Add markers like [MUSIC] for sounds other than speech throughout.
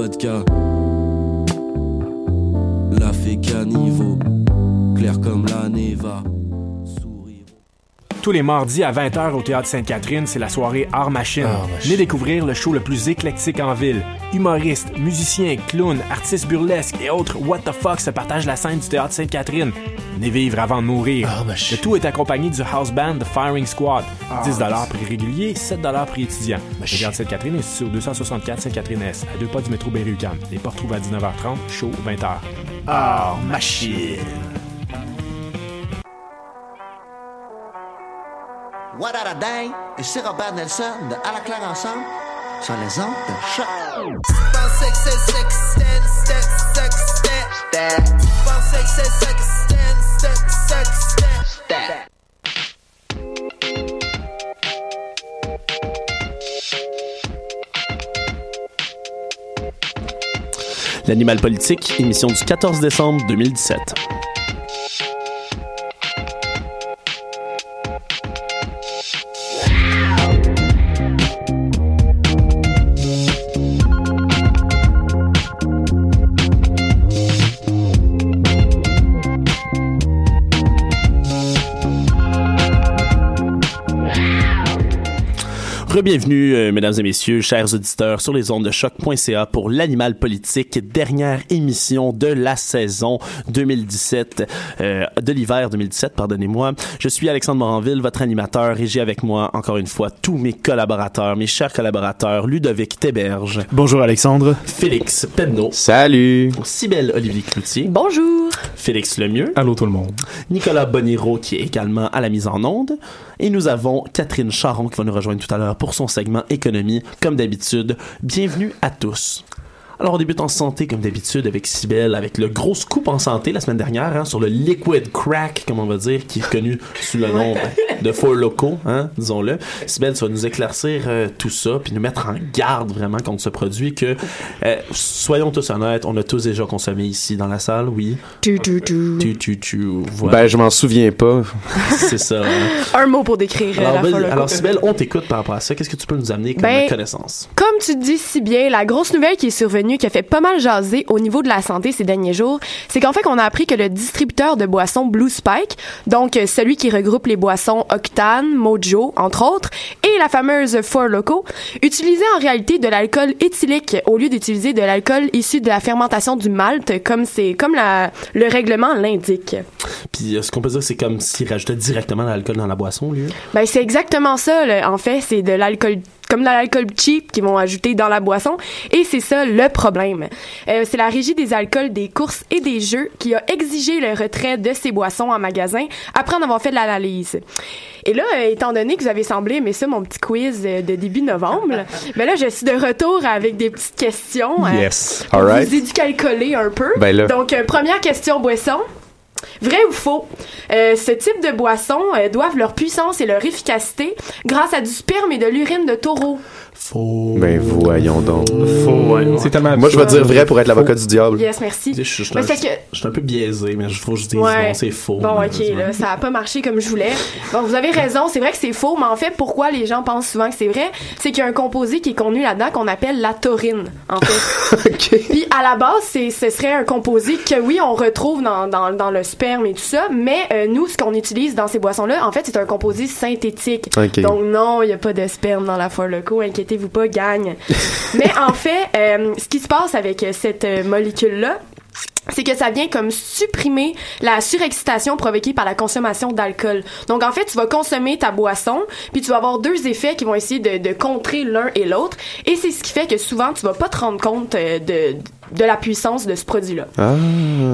vodka. La fait caniveau, clair comme la neva. Tous les mardis à 20h au Théâtre Sainte-Catherine, c'est la soirée Art Machine. Art Machine. Venez découvrir le show le plus éclectique en ville. Humoristes, musiciens, clowns, artistes burlesques et autres what the fuck se partagent la scène du Théâtre Sainte-Catherine. Venez vivre avant de mourir. Art Machine. Le tout est accompagné du house band The Firing Squad. 10 prix régulier, 7 prix étudiant. Le Théâtre Sainte-Catherine est situé au 264 Sainte-Catherine-Est, à deux pas du métro Berry-UQAM. Les portes trouvent à 19h30, show 20h. Art Machine. What a Day, et c'est Robert Nelson de À la claire ensemble sur les ondes de choc. L'animal politique, émission du 14 décembre 2017. Bienvenue, euh, mesdames et messieurs, chers auditeurs, sur les ondes de choc.ca pour l'animal politique, dernière émission de la saison 2017, euh, de l'hiver 2017, pardonnez-moi. Je suis Alexandre Moranville, votre animateur, et j'ai avec moi, encore une fois, tous mes collaborateurs, mes chers collaborateurs, Ludovic Téberge. Bonjour Alexandre. Félix Penneau. Salut. Cybelle Olivier Cloutier. Bonjour. Félix Lemieux. Allô tout le monde. Nicolas Boniro, qui est également à la mise en onde. Et nous avons Catherine Charon qui va nous rejoindre tout à l'heure pour son segment économie. Comme d'habitude, bienvenue à tous. Alors, on débute en santé, comme d'habitude, avec Sibelle, avec le gros scoop en santé la semaine dernière, hein, sur le liquid crack, comme on va dire, qui est connu sous le nom de Four Locaux, hein, disons-le. Sibelle, ça va nous éclaircir euh, tout ça, puis nous mettre en garde vraiment contre ce produit que, euh, soyons tous honnêtes, on a tous déjà consommé ici dans la salle, oui. Tu, tu, tu. Tu, tu, tu. Voilà. Ben, je m'en souviens pas. [LAUGHS] C'est ça. hein. Un mot pour décrire euh, Alors, la Belle- Four Loko. alors Sibelle, on t'écoute par rapport à ça. Qu'est-ce que tu peux nous amener comme Ben, connaissance? Comme tu dis si bien, la grosse nouvelle qui est survenue, qui a fait pas mal jaser au niveau de la santé ces derniers jours, c'est qu'en fait, on a appris que le distributeur de boissons Blue Spike, donc euh, celui qui regroupe les boissons Octane, Mojo, entre autres, et la fameuse Four Loco, utilisait en réalité de l'alcool éthylique au lieu d'utiliser de l'alcool issu de la fermentation du malt, comme c'est comme la, le règlement l'indique. Puis, euh, ce qu'on peut dire, c'est comme s'ils rajoutaient directement de l'alcool dans la boisson, au lieu. Ben c'est exactement ça. là. En fait, c'est de l'alcool comme de l'alcool cheap qu'ils vont ajouter dans la boisson et c'est ça le problème. Euh, c'est la régie des alcools des courses et des jeux qui a exigé le retrait de ces boissons en magasin après en avoir fait de l'analyse. Et là, euh, étant donné que vous avez semblé mais ça mon petit quiz euh, de début novembre, [LAUGHS] ben là je suis de retour avec des petites questions. euh, Yes. All right. vous éducalcoler un peu. Ben là. Donc, euh, première question boisson. Vrai ou faux? Euh, ce type de boissons euh, doivent leur puissance et leur efficacité grâce à du sperme et de l'urine de taureau. Faux. Ben, voyons donc. Faux, ouais. C'est tellement Moi, je vais dire vrai pour être l'avocat du diable. Yes, merci. Je, Mais que- je suis un peu biaisé, mais il faut que je dise Ouais. non, c'est faux. Bon, ok, là, ça a pas marché comme je voulais. Bon, vous avez raison, c'est vrai que c'est faux, mais en fait, pourquoi les gens pensent souvent que c'est vrai? C'est qu'il y a un composé qui est contenu là-dedans qu'on appelle la taurine, en fait. [LAUGHS] Puis à la base, c'est, ce serait un composé que oui, on retrouve dans, dans, dans le sperme et tout ça, mais euh, nous, ce qu'on utilise dans ces boissons-là, en fait, c'est un composé synthétique. Ok. Donc non, il n'y a pas de sperme dans la Four Loko, inquiétez-vous pas, gagne. [LAUGHS] mais en fait, euh, ce qui se passe avec cette euh, molécule-là, c'est que ça vient comme supprimer la surexcitation provoquée par la consommation d'alcool. Donc en fait, tu vas consommer ta boisson, puis tu vas avoir deux effets qui vont essayer de, de contrer l'un et l'autre, et c'est ce qui fait que souvent tu vas pas te rendre compte euh, de de la puissance de ce produit-là. Ah.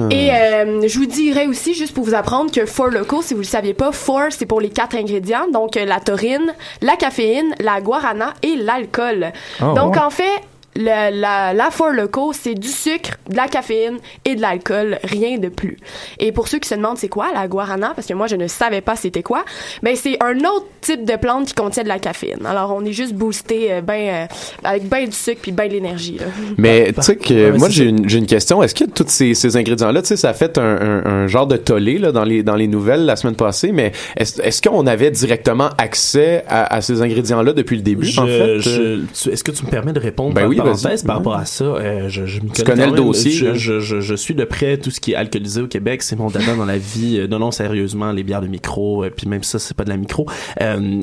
Et euh, je vous dirais aussi, juste pour vous apprendre, que Four Loco, si vous le saviez pas, Four, c'est pour les quatre ingrédients, donc euh, la taurine, la caféine, la guarana et l'alcool. Oh, donc ouais. en fait, le- la, la Four Loco, c'est du sucre, de la caféine et de l'alcool, rien de plus. Et pour ceux qui se demandent c'est quoi la guarana, parce que moi je ne savais pas c'était quoi, ben c'est un autre type de plante qui contient de la caféine. Alors on est juste boosté euh, ben euh, avec ben du sucre puis ben de l'énergie. [LAUGHS] Mais tu sais que Ouais, moi j'ai une, j'ai une question. Est-ce que tous ces, ces ingrédients-là, tu sais, ça a fait un, un, un genre de tollé là, dans les dans les nouvelles la semaine passée, mais est-ce qu'on avait directement accès à, à ces ingrédients-là depuis le début Je- en fait? je- tu- Est-ce que tu me permets de répondre Ben par, oui, par parenthèse par rapport à ça. euh, je, je me connais, le même. dossier, Je, hein? je, je, je suis de près tout ce qui est alcoolisé au Québec. C'est mon dada dans la vie. Euh, Non, non, sérieusement, les bières de micro, euh, puis même ça, c'est pas de la micro. Euh,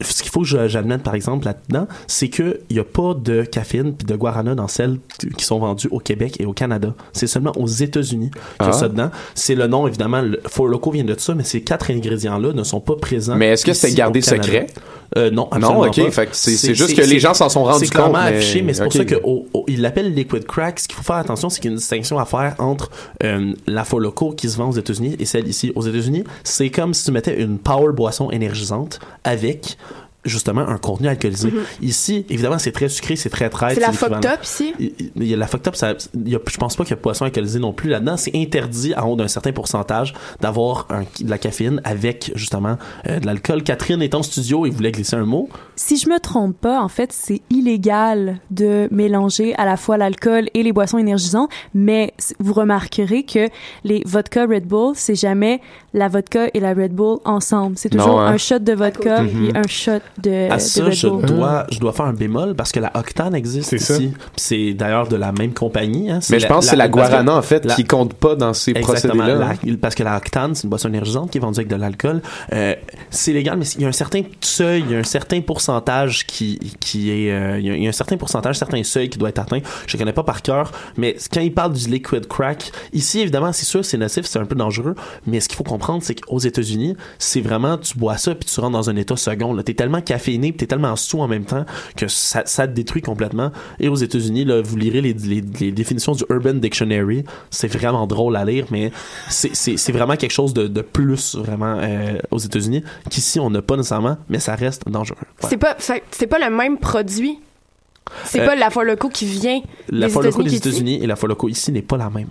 ce qu'il faut que j'admette, par exemple, là-dedans, c'est que il y a pas de caféine puis de guarana dans celles qui sont vendues au Québec et au Canada. C'est seulement aux États-Unis qu'il a Ah. ça dedans. C'est le nom, évidemment. Le Four Loco vient de ça, mais ces quatre ingrédients-là ne sont pas présents. Mais est-ce que c'était gardé secret? Euh, non, absolument Non, ok. que c'est c'est juste que les gens s'en sont rendus C'est clairement compte. mais- affiché, mais c'est pour ça qu'ils l'appellent liquid crack. Ce qu'il faut faire attention, c'est qu'il y a une distinction à faire entre euh, la Four Loco qui se vend aux États-Unis et celle ici. Aux États-Unis, c'est comme si tu mettais une power boisson énergisante avec justement un contenu alcoolisé. Ici, évidemment, c'est très sucré, c'est très traite. C'est la fucked up ici? Il y a la fucked up, ça, il y a, je pense pas qu'il y a poisson alcoolisé non plus là-dedans. C'est interdit à haut d'un certain pourcentage d'avoir un- de la caféine avec justement euh, de l'alcool. Catherine est en studio et voulait glisser un mot. Si je me trompe pas, en fait, c'est illégal de mélanger à la fois l'alcool et les boissons énergisantes, mais vous remarquerez que les vodka Red Bull, c'est jamais la vodka et la Red Bull ensemble. C'est toujours Non, hein. un shot de vodka Mhm. et un shot de, À de ça, Red je dois, je dois faire un bémol parce que la Octane existe ici. C'est d'ailleurs de la même compagnie. Hein. Mais je pense que c'est la que- guarana, en fait, la- qui compte pas dans ces procédés-là. parce que la Octane, c'est une boisson énergisante qui est vendue avec de l'alcool. Euh, c'est légal, mais il y a un certain seuil, il y a un certain pourcentage qui, qui est, euh, il y a- il y a un certain pourcentage, certain seuil qui doit être atteint. Je connais pas par cœur, mais quand il parle du liquid crack, ici, évidemment, c'est sûr, c'est nocif, c'est un peu dangereux, mais ce qu'il faut comprendre, c'est qu'aux États-Unis, c'est vraiment, tu bois ça puis tu rentres dans un état second. T'es tellement caféiné puis t'es tellement sous en même temps que ça, ça te détruit complètement. Et aux États-Unis, là, vous lirez les, les, les définitions du Urban Dictionary. C'est vraiment drôle à lire, mais c'est- vraiment quelque chose de, de plus, vraiment, euh, aux États-Unis, qu'ici, on n'a pas nécessairement, mais ça reste dangereux. C'est pas, c'est pas le même produit. C'est Euh, pas la fois loco qui vient La des États-Unis des et la Four Loco ici n'est pas la même.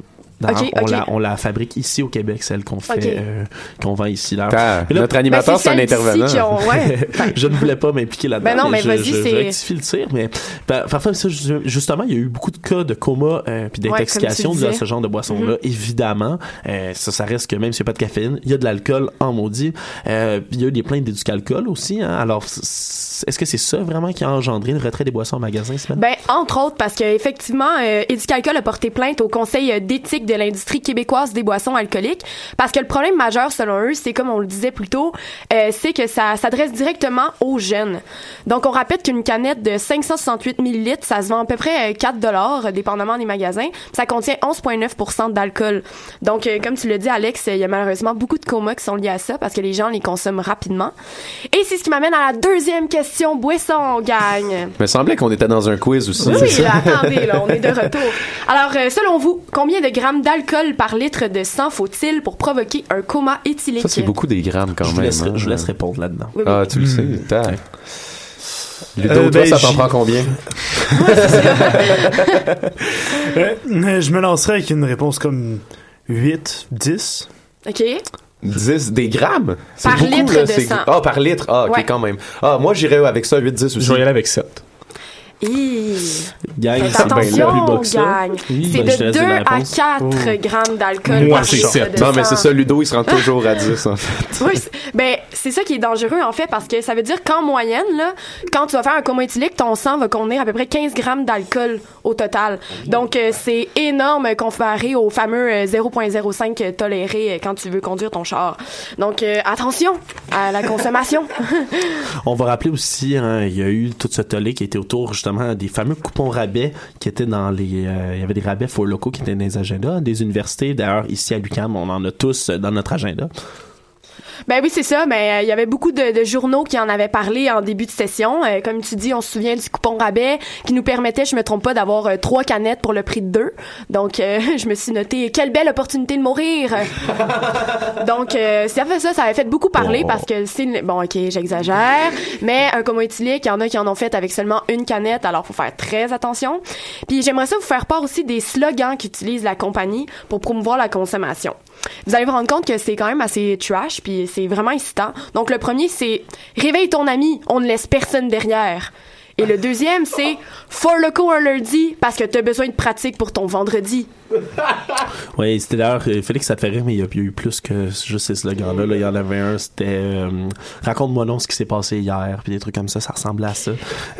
On, la, on la fabrique ici au Québec, celle qu'on fait, euh, qu'on vend ici. Là. Notre animateur, Ben, c'est un intervenant. ont- ouais. [LAUGHS] je ne voulais pas m'impliquer là-dedans. Ben non, mais je, vas-y, je c'est- rectifie le tir, mais ben, parfois, ça, ju- justement, il y a eu beaucoup de cas de coma euh, puis d'intoxication à disais. ce genre de boisson-là. Évidemment, euh, ça, ça reste que même s'il n'y a pas de caféine, il y a de l'alcool en maudit. Euh, puis il y a eu des plaintes d'éducalcool aussi. Hein. Alors, est-ce que c'est ça vraiment qui a engendré le retrait des boissons en magasin, semaine? Ben, entre autres, parce que effectivement, euh, Éducalcool a porté plainte au Conseil d'éthique de l'industrie québécoise des boissons alcooliques, parce que le problème majeur, selon eux, c'est comme on le disait plus tôt, euh, c'est que ça s'adresse directement aux jeunes. Donc, on rappelle qu'une canette de 568 millilitres, ça se vend à peu près euh, 4 dollars, dépendamment des magasins. Ça contient 11,9 d'alcool. Donc, euh, comme tu l'as dit, Alex, il y a malheureusement beaucoup de comas qui sont liés à ça, parce que les gens les consomment rapidement. Et c'est ce qui m'amène à la deuxième question, boisson, gagne. Il me semblait qu'on était dans un quiz aussi. Oui, attendez, là, on est de retour. Alors, euh, selon vous, combien de grammes d'alcool par litre de sang faut-il pour provoquer un coma éthylique? Ça, c'est beaucoup des grammes quand je, vous même. laisse, hein. je vous laisse répondre là-dedans. Oui, oui. Ah, tu le sais. t'as- Ludo, Euh, toi, ben, ça t'en prend combien? [LAUGHS] Euh, je me lancerai avec une réponse comme 8, 10. OK. 10 des grammes? C'est Par beaucoup, litre là, de c'est- sang. Ah, par litre. Ah, ok, Ouais. quand même. Ah, moi, j'irais avec ça, 8-10 aussi. Je vais y aller avec 7. Gang, c'est bien. Oui, c'est ben, de laisse 2 dire la à réponse. 4 grammes d'alcool Moi, par c'est litre sept. de Non, mais c'est ça, Ludo, il se rend toujours à 10, en fait. [LAUGHS] Oui, ben c'est ça qui est dangereux en fait parce que ça veut dire qu'en moyenne là, quand tu vas faire un coma éthylique, ton sang va contenir à peu près 15 grammes d'alcool au total. Donc euh, c'est énorme comparé au fameux euh, 0.05 toléré euh, quand tu veux conduire ton char. Donc euh, attention à la consommation. [LAUGHS] On va rappeler aussi, hein, il y a eu toute ce tollé qui était autour justement des fameux coupons rabais qui étaient dans les, euh, il y avait des rabais pour locaux qui étaient dans les agendas des universités. D'ailleurs, ici à l'UQAM, on en a tous euh, dans notre agenda. Ben oui, c'est ça. Mais euh, il y avait beaucoup de, de journaux qui en avaient parlé en début de session. Euh, comme tu dis, on se souvient du coupon rabais qui nous permettait, je me trompe pas, d'avoir euh, trois canettes pour le prix de deux. Donc, euh, [LAUGHS] je me suis noté quelle belle opportunité de mourir. [LAUGHS] Donc, euh, ça fait ça, ça avait fait beaucoup parler parce que c'est bon, ok, j'exagère, mais un coma éthylique, il y en a qui en ont fait avec seulement une canette, alors faut faire très attention. Puis j'aimerais ça vous faire part aussi des slogans qu'utilise la compagnie pour promouvoir la consommation. Vous allez vous rendre compte que c'est quand même assez trash, puis c'est vraiment incitant. Donc le premier, c'est réveille ton ami, on ne laisse personne derrière. Et le deuxième, c'est For Loco un lundi parce que t'as besoin de pratique pour ton vendredi. [LAUGHS] Oui, c'était d'ailleurs, euh, Félix, ça te fait rire, mais il y a, eu plus que juste ces slogans-là. là. Il y en avait un, c'était euh, Raconte-moi non ce qui s'est passé hier, puis des trucs comme ça, ça ressemblait à ça.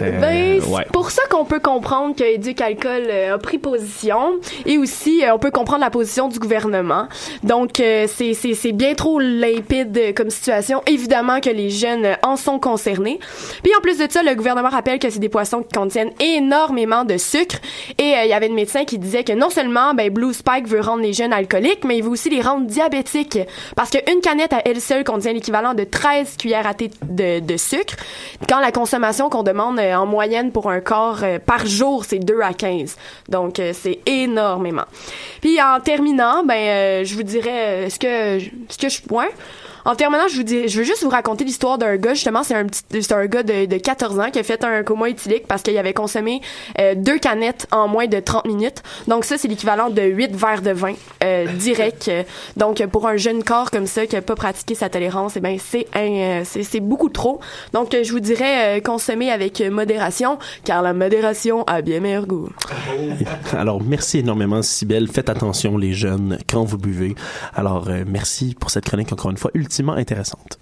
Euh, Ben, c'est ouais. pour ça qu'on peut comprendre que Éduc Alcool euh, a pris position et aussi on peut comprendre la position du gouvernement. Donc euh, c'est c'est c'est bien trop limpide comme situation. Évidemment que les jeunes en sont concernés. Puis en plus de ça, le gouvernement rappelle que c'est des poissons qui contiennent énormément de sucre et euh, il y avait une médecin qui disait que non seulement ben Blue Spike veut rendre les jeunes alcooliques, mais il veut aussi les rendre diabétiques parce qu'une canette à elle seule contient l'équivalent de 13 cuillères à thé de, sucre quand la consommation qu'on demande euh, en moyenne pour un corps euh, par jour, c'est 2 à 15. Donc, c'est énormément. Puis, en terminant, ben, je vous dirais, est-ce que, est-ce que je, ouais. En terminant, je vous dis, je veux juste vous raconter l'histoire d'un gars, justement, c'est un petit, c'est un gars de, de 14 ans qui a fait un coma éthylique parce qu'il avait consommé euh, deux canettes en moins de 30 minutes. Donc ça, c'est l'équivalent de 8 verres de vin euh, direct. [LAUGHS] Donc pour un jeune corps comme ça qui a pas pratiqué sa tolérance, eh ben c'est un, euh, c'est c'est beaucoup trop. Donc euh, je vous dirais euh, consommer avec modération car la modération a bien meilleur goût. [LAUGHS] Alors, merci énormément, Sibelle. Faites attention, les jeunes, quand vous buvez. Alors, euh, merci pour cette chronique, encore une fois, ultimement intéressante.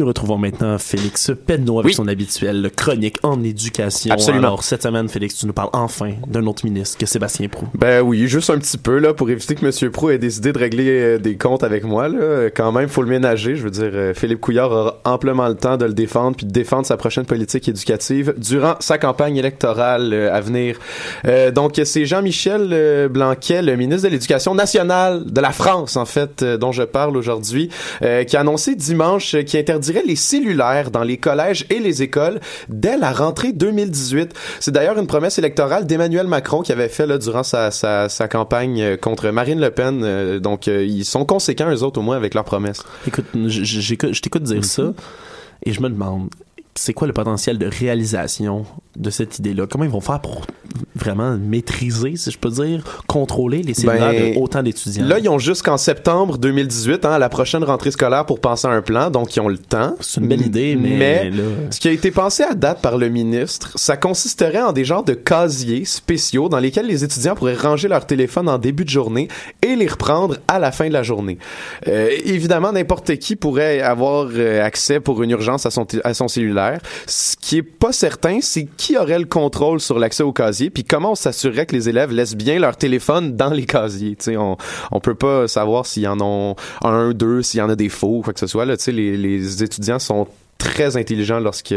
Nous retrouvons maintenant Félix Penneau avec Oui. son habituelle chronique en éducation. Absolument. Alors, cette semaine, Félix, tu nous parles enfin d'un autre ministre que Sébastien Prou. Ben oui, juste un petit peu là pour éviter que Monsieur Pro ait décidé de régler euh, des comptes avec moi là. Quand même, faut le ménager. Je veux dire, euh, Philippe Couillard aura amplement le temps de le défendre puis de défendre sa prochaine politique éducative durant sa campagne électorale euh, à venir. Euh, donc c'est Jean-Michel euh, Blanquet, le ministre de l'Éducation nationale de la France en fait, euh, dont je parle aujourd'hui, euh, qui a annoncé dimanche euh, qu'il les cellulaires dans les collèges et les écoles dès la rentrée 2018. C'est d'ailleurs une promesse électorale d'Emmanuel Macron qui avait fait là, durant sa, sa, sa campagne euh, contre Marine Le Pen. Euh, donc, euh, ils sont conséquents, eux autres, au moins, avec leurs promesses. Écoute, j- j- j'écoute- je t'écoute dire ça et je me demande, c'est quoi le potentiel de réalisation de cette idée-là? Comment ils vont faire pour vraiment maîtriser, si je peux dire, contrôler les cellulaires Ben, de autant d'étudiants? Là, ils ont jusqu'en septembre 2018, hein, à la prochaine rentrée scolaire, pour penser à un plan, donc ils ont le temps. c'est une belle idée, mais, Mais là, Ce qui a été pensé à date par le ministre, ça consisterait en des genres de casiers spéciaux dans lesquels les étudiants pourraient ranger leur téléphone en début de journée et les reprendre à la fin de la journée. Euh, évidemment, n'importe qui pourrait avoir euh, accès pour une urgence à son, à son cellulaire. Ce qui est pas certain, c'est qui aurait le contrôle sur l'accès au casier, puis comment on s'assurerait que les élèves laissent bien leur téléphone dans les casiers. On, on peut pas savoir s'il y en ont un, deux, s'il y en a des faux quoi que ce soit. Les étudiants sont très intelligent lorsque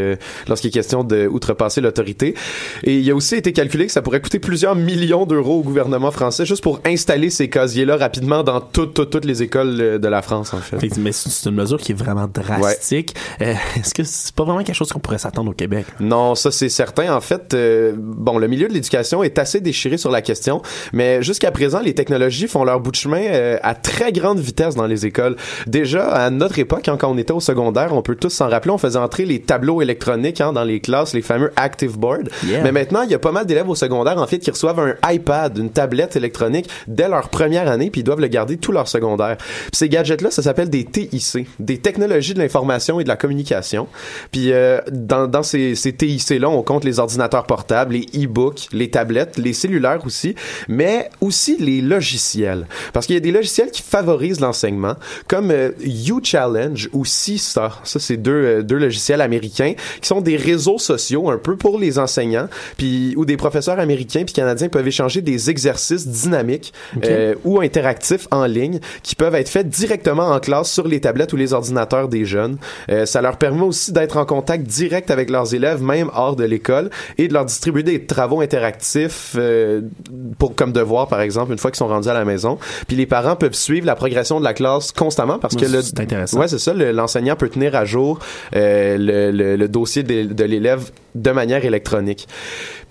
lorsqu'il est question de outrepasser l'autorité. Et il a aussi été calculé que ça pourrait coûter plusieurs millions d'euros au gouvernement français juste pour installer ces casiers-là rapidement dans toutes toutes toutes les écoles euh, de la France en fait. Mais c'est une mesure qui est vraiment drastique. Euh, Est-ce que c'est pas vraiment quelque chose qu'on pourrait s'attendre au Québec? Non, ça c'est certain. En fait, euh, bon, le milieu de l'éducation est assez déchiré sur la question, mais jusqu'à présent, les technologies font leur bout de chemin euh, à très grande vitesse dans les écoles. Déjà, à notre époque, hein, quand on était au secondaire, on peut tous s'en rappeler, on faisait entrer les tableaux électroniques hein, dans les classes, les fameux active board. Yeah. Mais maintenant, il y a pas mal d'élèves au secondaire, en fait, qui reçoivent un iPad, une tablette électronique dès leur première année, puis ils doivent le garder tout leur secondaire. Puis ces gadgets-là, ça s'appelle des TIC, des technologies de l'information et de la communication. Puis euh, dans, dans ces, ces TIC-là, on compte les ordinateurs portables, les e-books, les tablettes, les cellulaires aussi, mais aussi les logiciels. Parce qu'il y a des logiciels qui favorisent l'enseignement, comme euh, U-Challenge ou CISA. Ça, c'est deux, euh, deux logiciels américains qui sont des réseaux sociaux un peu pour les enseignants, puis où des professeurs américains puis canadiens peuvent échanger des exercices dynamiques euh, ou interactifs en ligne qui peuvent être faits directement en classe sur les tablettes ou les ordinateurs des jeunes. Euh, ça leur permet aussi d'être en contact direct avec leurs élèves, même hors de l'école, et de leur distribuer des travaux interactifs euh, pour comme devoir, par exemple, une fois qu'ils sont rendus à la maison. Puis les parents peuvent suivre la progression de la classe constamment parce que c'est intéressant. Ouais, c'est ça. le- L'enseignant peut tenir à jour euh, le, le- le dossier de, de l'élève de manière électronique.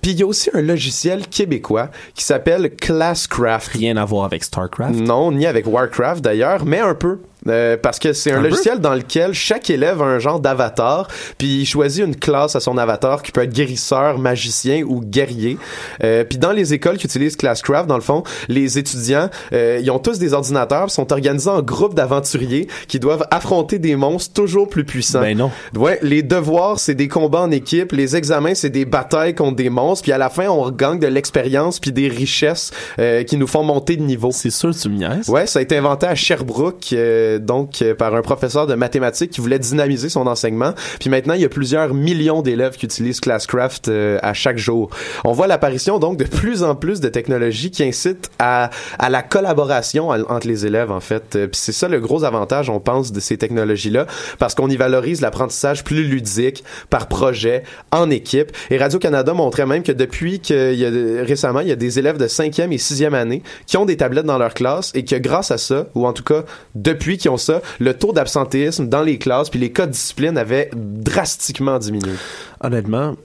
Puis il y a aussi un logiciel québécois qui s'appelle Classcraft. Rien à voir avec StarCraft. Non, ni avec Warcraft d'ailleurs, mais un peu. Euh, parce que c'est un, Un peu? logiciel dans lequel chaque élève a un genre d'avatar, puis il choisit une classe à son avatar qui peut être guérisseur, magicien ou guerrier. Euh, puis dans les écoles qui utilisent Classcraft, dans le fond, les étudiants, euh, ils ont tous des ordinateurs, puis sont organisés en groupes d'aventuriers qui doivent affronter des monstres toujours plus puissants. Ben non. Ouais, les devoirs, c'est des combats en équipe, les examens, c'est des batailles contre des monstres, puis à la fin, on gagne de l'expérience puis des richesses euh, qui nous font monter de niveau. C'est sûr, tu me niaises? Ouais, ça a été inventé à Sherbrooke, euh, donc euh, par un professeur de mathématiques qui voulait dynamiser son enseignement. Puis maintenant, il y a plusieurs millions d'élèves qui utilisent Classcraft euh, à chaque jour. On voit l'apparition donc de plus en plus de technologies qui incitent à, à la collaboration en- entre les élèves en fait. Euh, Puis c'est ça le gros avantage, on pense, de ces technologies-là, parce qu'on y valorise l'apprentissage plus ludique, par projet, en équipe. Et Radio-Canada montrait même que depuis qu'il y a récemment, il y a des élèves de 5e et 6e année qui ont des tablettes dans leur classe et que grâce à ça, ou en tout cas depuis qu'ils ont ça, le taux d'absentéisme dans les classes puis les cas de discipline avaient drastiquement diminué. Honnêtement,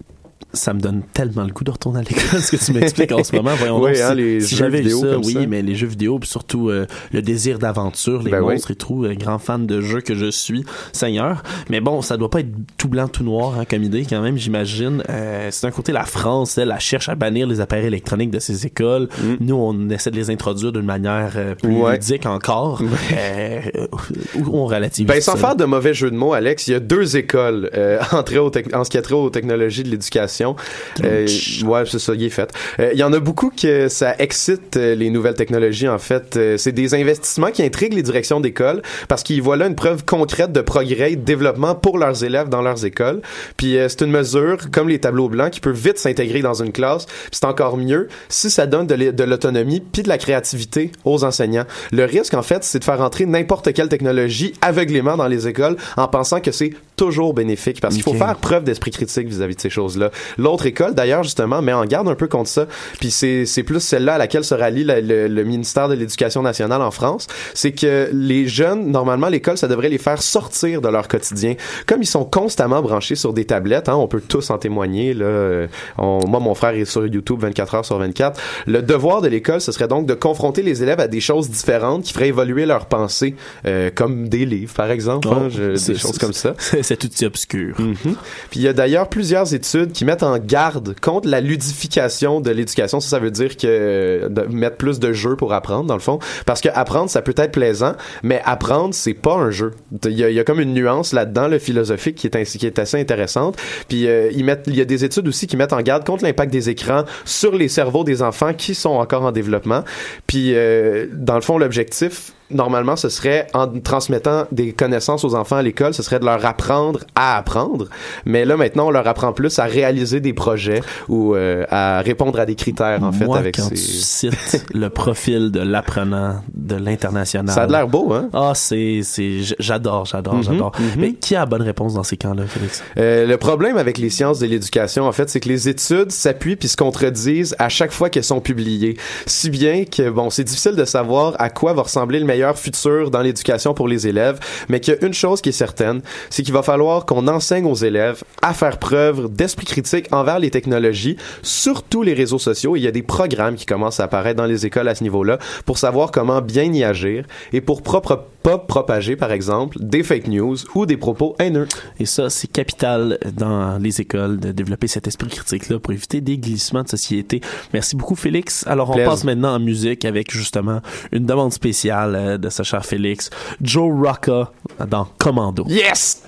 ça me donne tellement le goût de retourner à l'école [LAUGHS] ce que tu m'expliques en ce moment. Voyons Oui, donc, hein, si, les si jeux j'avais eu vidéo ça, oui, ça. mais les jeux vidéo, puis surtout euh, le désir d'aventure, les Ben oui. monstres et tout, euh, grand fan de jeux que je suis, Seigneur. Mais bon, ça doit pas être tout blanc, tout noir hein, comme idée quand même, j'imagine. Euh, c'est d'un côté la France, elle, elle cherche à bannir les appareils électroniques de ses écoles. Nous, on essaie de les introduire d'une manière euh, plus Mm. Ouais. ludique encore. Où on relativise Ben, sans ça. faire de mauvais jeu de mots, Alex, il y a deux écoles [LAUGHS] trait en ce qui a trait aux technologies de l'éducation. Euh, ouais, c'est ça, il est fait. Euh, Il y en a beaucoup que ça excite euh, les nouvelles technologies, en fait. C'est des investissements qui intriguent les directions d'école parce qu'ils voient là une preuve concrète de progrès et de développement pour leurs élèves dans leurs écoles. Puis c'est une mesure, comme les tableaux blancs, qui peut vite s'intégrer dans une classe. Puis c'est encore mieux si ça donne de l'autonomie puis de la créativité aux enseignants. Le risque, en fait, c'est de faire entrer n'importe quelle technologie aveuglément dans les écoles en pensant que c'est toujours bénéfique parce qu'il faut faire preuve d'esprit critique vis-à-vis de ces choses-là. L'autre école, d'ailleurs, justement, met en garde un peu contre ça. Puis c'est, c'est plus celle-là à laquelle se rallie la- le, le ministère de l'Éducation nationale en France. C'est que les jeunes, normalement, l'école, ça devrait les faire sortir de leur quotidien. Comme ils sont constamment branchés sur des tablettes, hein, on peut tous en témoigner. Là, Euh, on- moi, mon frère est sur YouTube 24 heures sur 24. Le devoir de l'école, ce serait donc de confronter les élèves à des choses différentes qui feraient évoluer leur pensée, euh, comme des livres, par exemple, Oh, hein, je- c'est- des choses comme ça. C'est tout obscur. Mhm. Puis il y a d'ailleurs plusieurs études qui mettent en garde contre la ludification de l'éducation. Ça, ça veut dire que de mettre plus de jeux pour apprendre, dans le fond. Parce que apprendre, ça peut être plaisant, mais apprendre, c'est pas un jeu. Il y a, comme une nuance là-dedans, le philosophique, qui est, est assez intéressante. Puis euh, il y a des études aussi qui mettent en garde contre l'impact des écrans sur les cerveaux des enfants qui sont encore en développement. Puis euh, dans le fond, l'objectif normalement, ce serait en transmettant des connaissances aux enfants à l'école, ce serait de leur apprendre à apprendre. Mais là, maintenant, on leur apprend plus à réaliser des projets ou euh, à répondre à des critères, en fait, avec quand ces... tu cites [LAUGHS] le profil de l'apprenant de l'international. Ça a l'air beau, hein? Ah, c'est, c'est, j'adore, j'adore, Mhm, j'adore. mhm. Mais qui a la bonne réponse dans ces camps-là, Félix? Euh, le problème avec les sciences de l'éducation, en fait, c'est que les études s'appuient puis se contredisent à chaque fois qu'elles sont publiées. Si bien que, bon, c'est difficile de savoir à quoi va ressembler le meilleur futur dans l'éducation pour les élèves, mais qu'il y a une chose qui est certaine, c'est qu'il va falloir qu'on enseigne aux élèves à faire preuve d'esprit critique envers les technologies, surtout les réseaux sociaux. Il y a des programmes qui commencent à apparaître dans les écoles à ce niveau-là pour savoir comment bien y agir et pour propre, pas propager, par exemple, des fake news ou des propos haineux. Et ça, c'est capital dans les écoles de développer cet esprit critique-là pour éviter des glissements de société. Merci beaucoup, Félix. Alors, on Plaise. passe maintenant en musique avec justement une demande spéciale euh, de ce cher Félix. Joe Rocca dans Commando. Yes!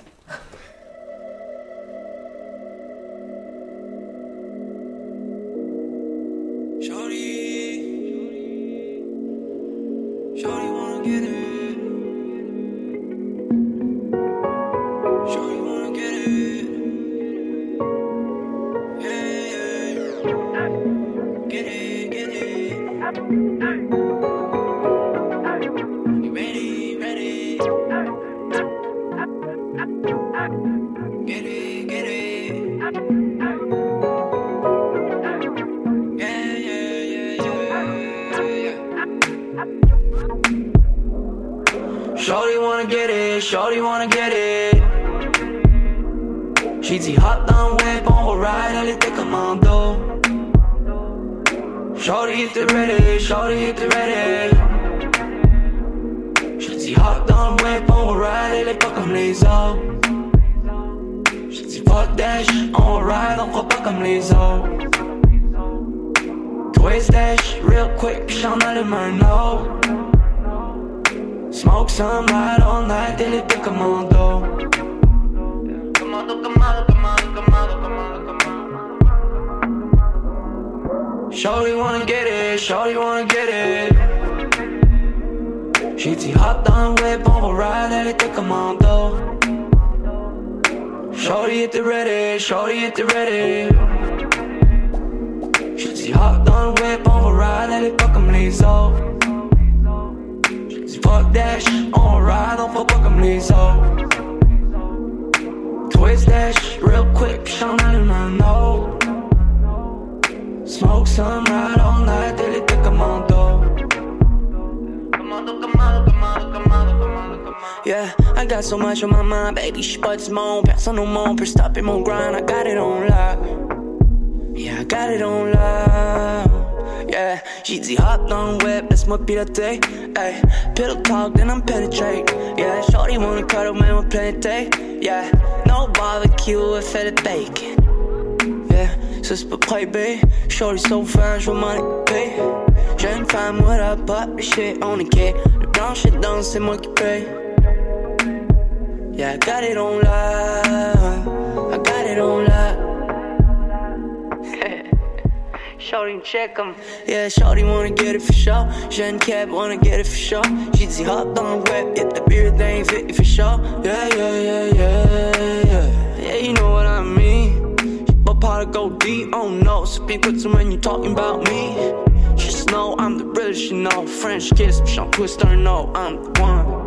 Yeah, I got so much on my mind, baby, j'suis pas du monde, personne au monde peut stopper mon grind, I got it on lock. Yeah, I got it on lock. Yeah, j'ai dit hop dans le whip, laisse-moi piloter. Hey, pillow talk, then I'm penetrate. Yeah, shorty wanna cuddle, man, we're playing tape. Yeah, no barbecue, elle fait le bacon. Yeah, ça c'est pas. Shorty so fine, j'veux m'en occuper. J'ai une femme, what up, the shit on the kid. Le blanc shit dans, c'est moi qui paye. Yeah, I got it on lock. I got it on lock. [LAUGHS] Shorty check 'em. Yeah, Shorty wanna get it for sure. J'ai cab, wanna get it for sure. Dit hop dans le web, get the beer ain't fit for sure. Yeah, yeah, yeah, yeah, yeah. Yeah, you know what I mean. But part of go deep, oh no. So be quick when you talking about me. Just know I'm the British, you know. French kiss, bitch, I'm twister, no, I'm the one.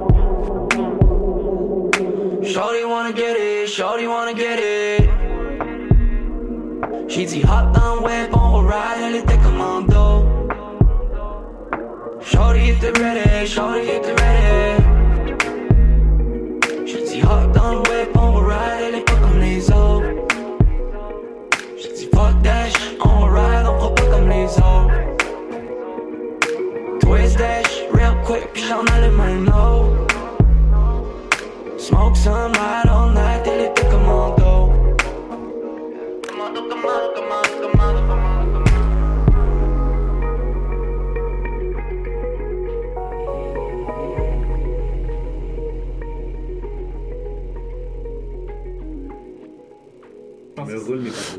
Shorty wanna get it, shorty wanna get it. J'ai dit hop dans le whip, on va ride, elle était commando. Shorty était ready, shorty était ready. J'ai dit hop dans le whip, on va ride, elle est pas comme les autres. J'ai dit fuck that shit, on va ride, on fera pas comme les autres. Twist that shit real quick, puis j'en allume un autre. Smoke some, ride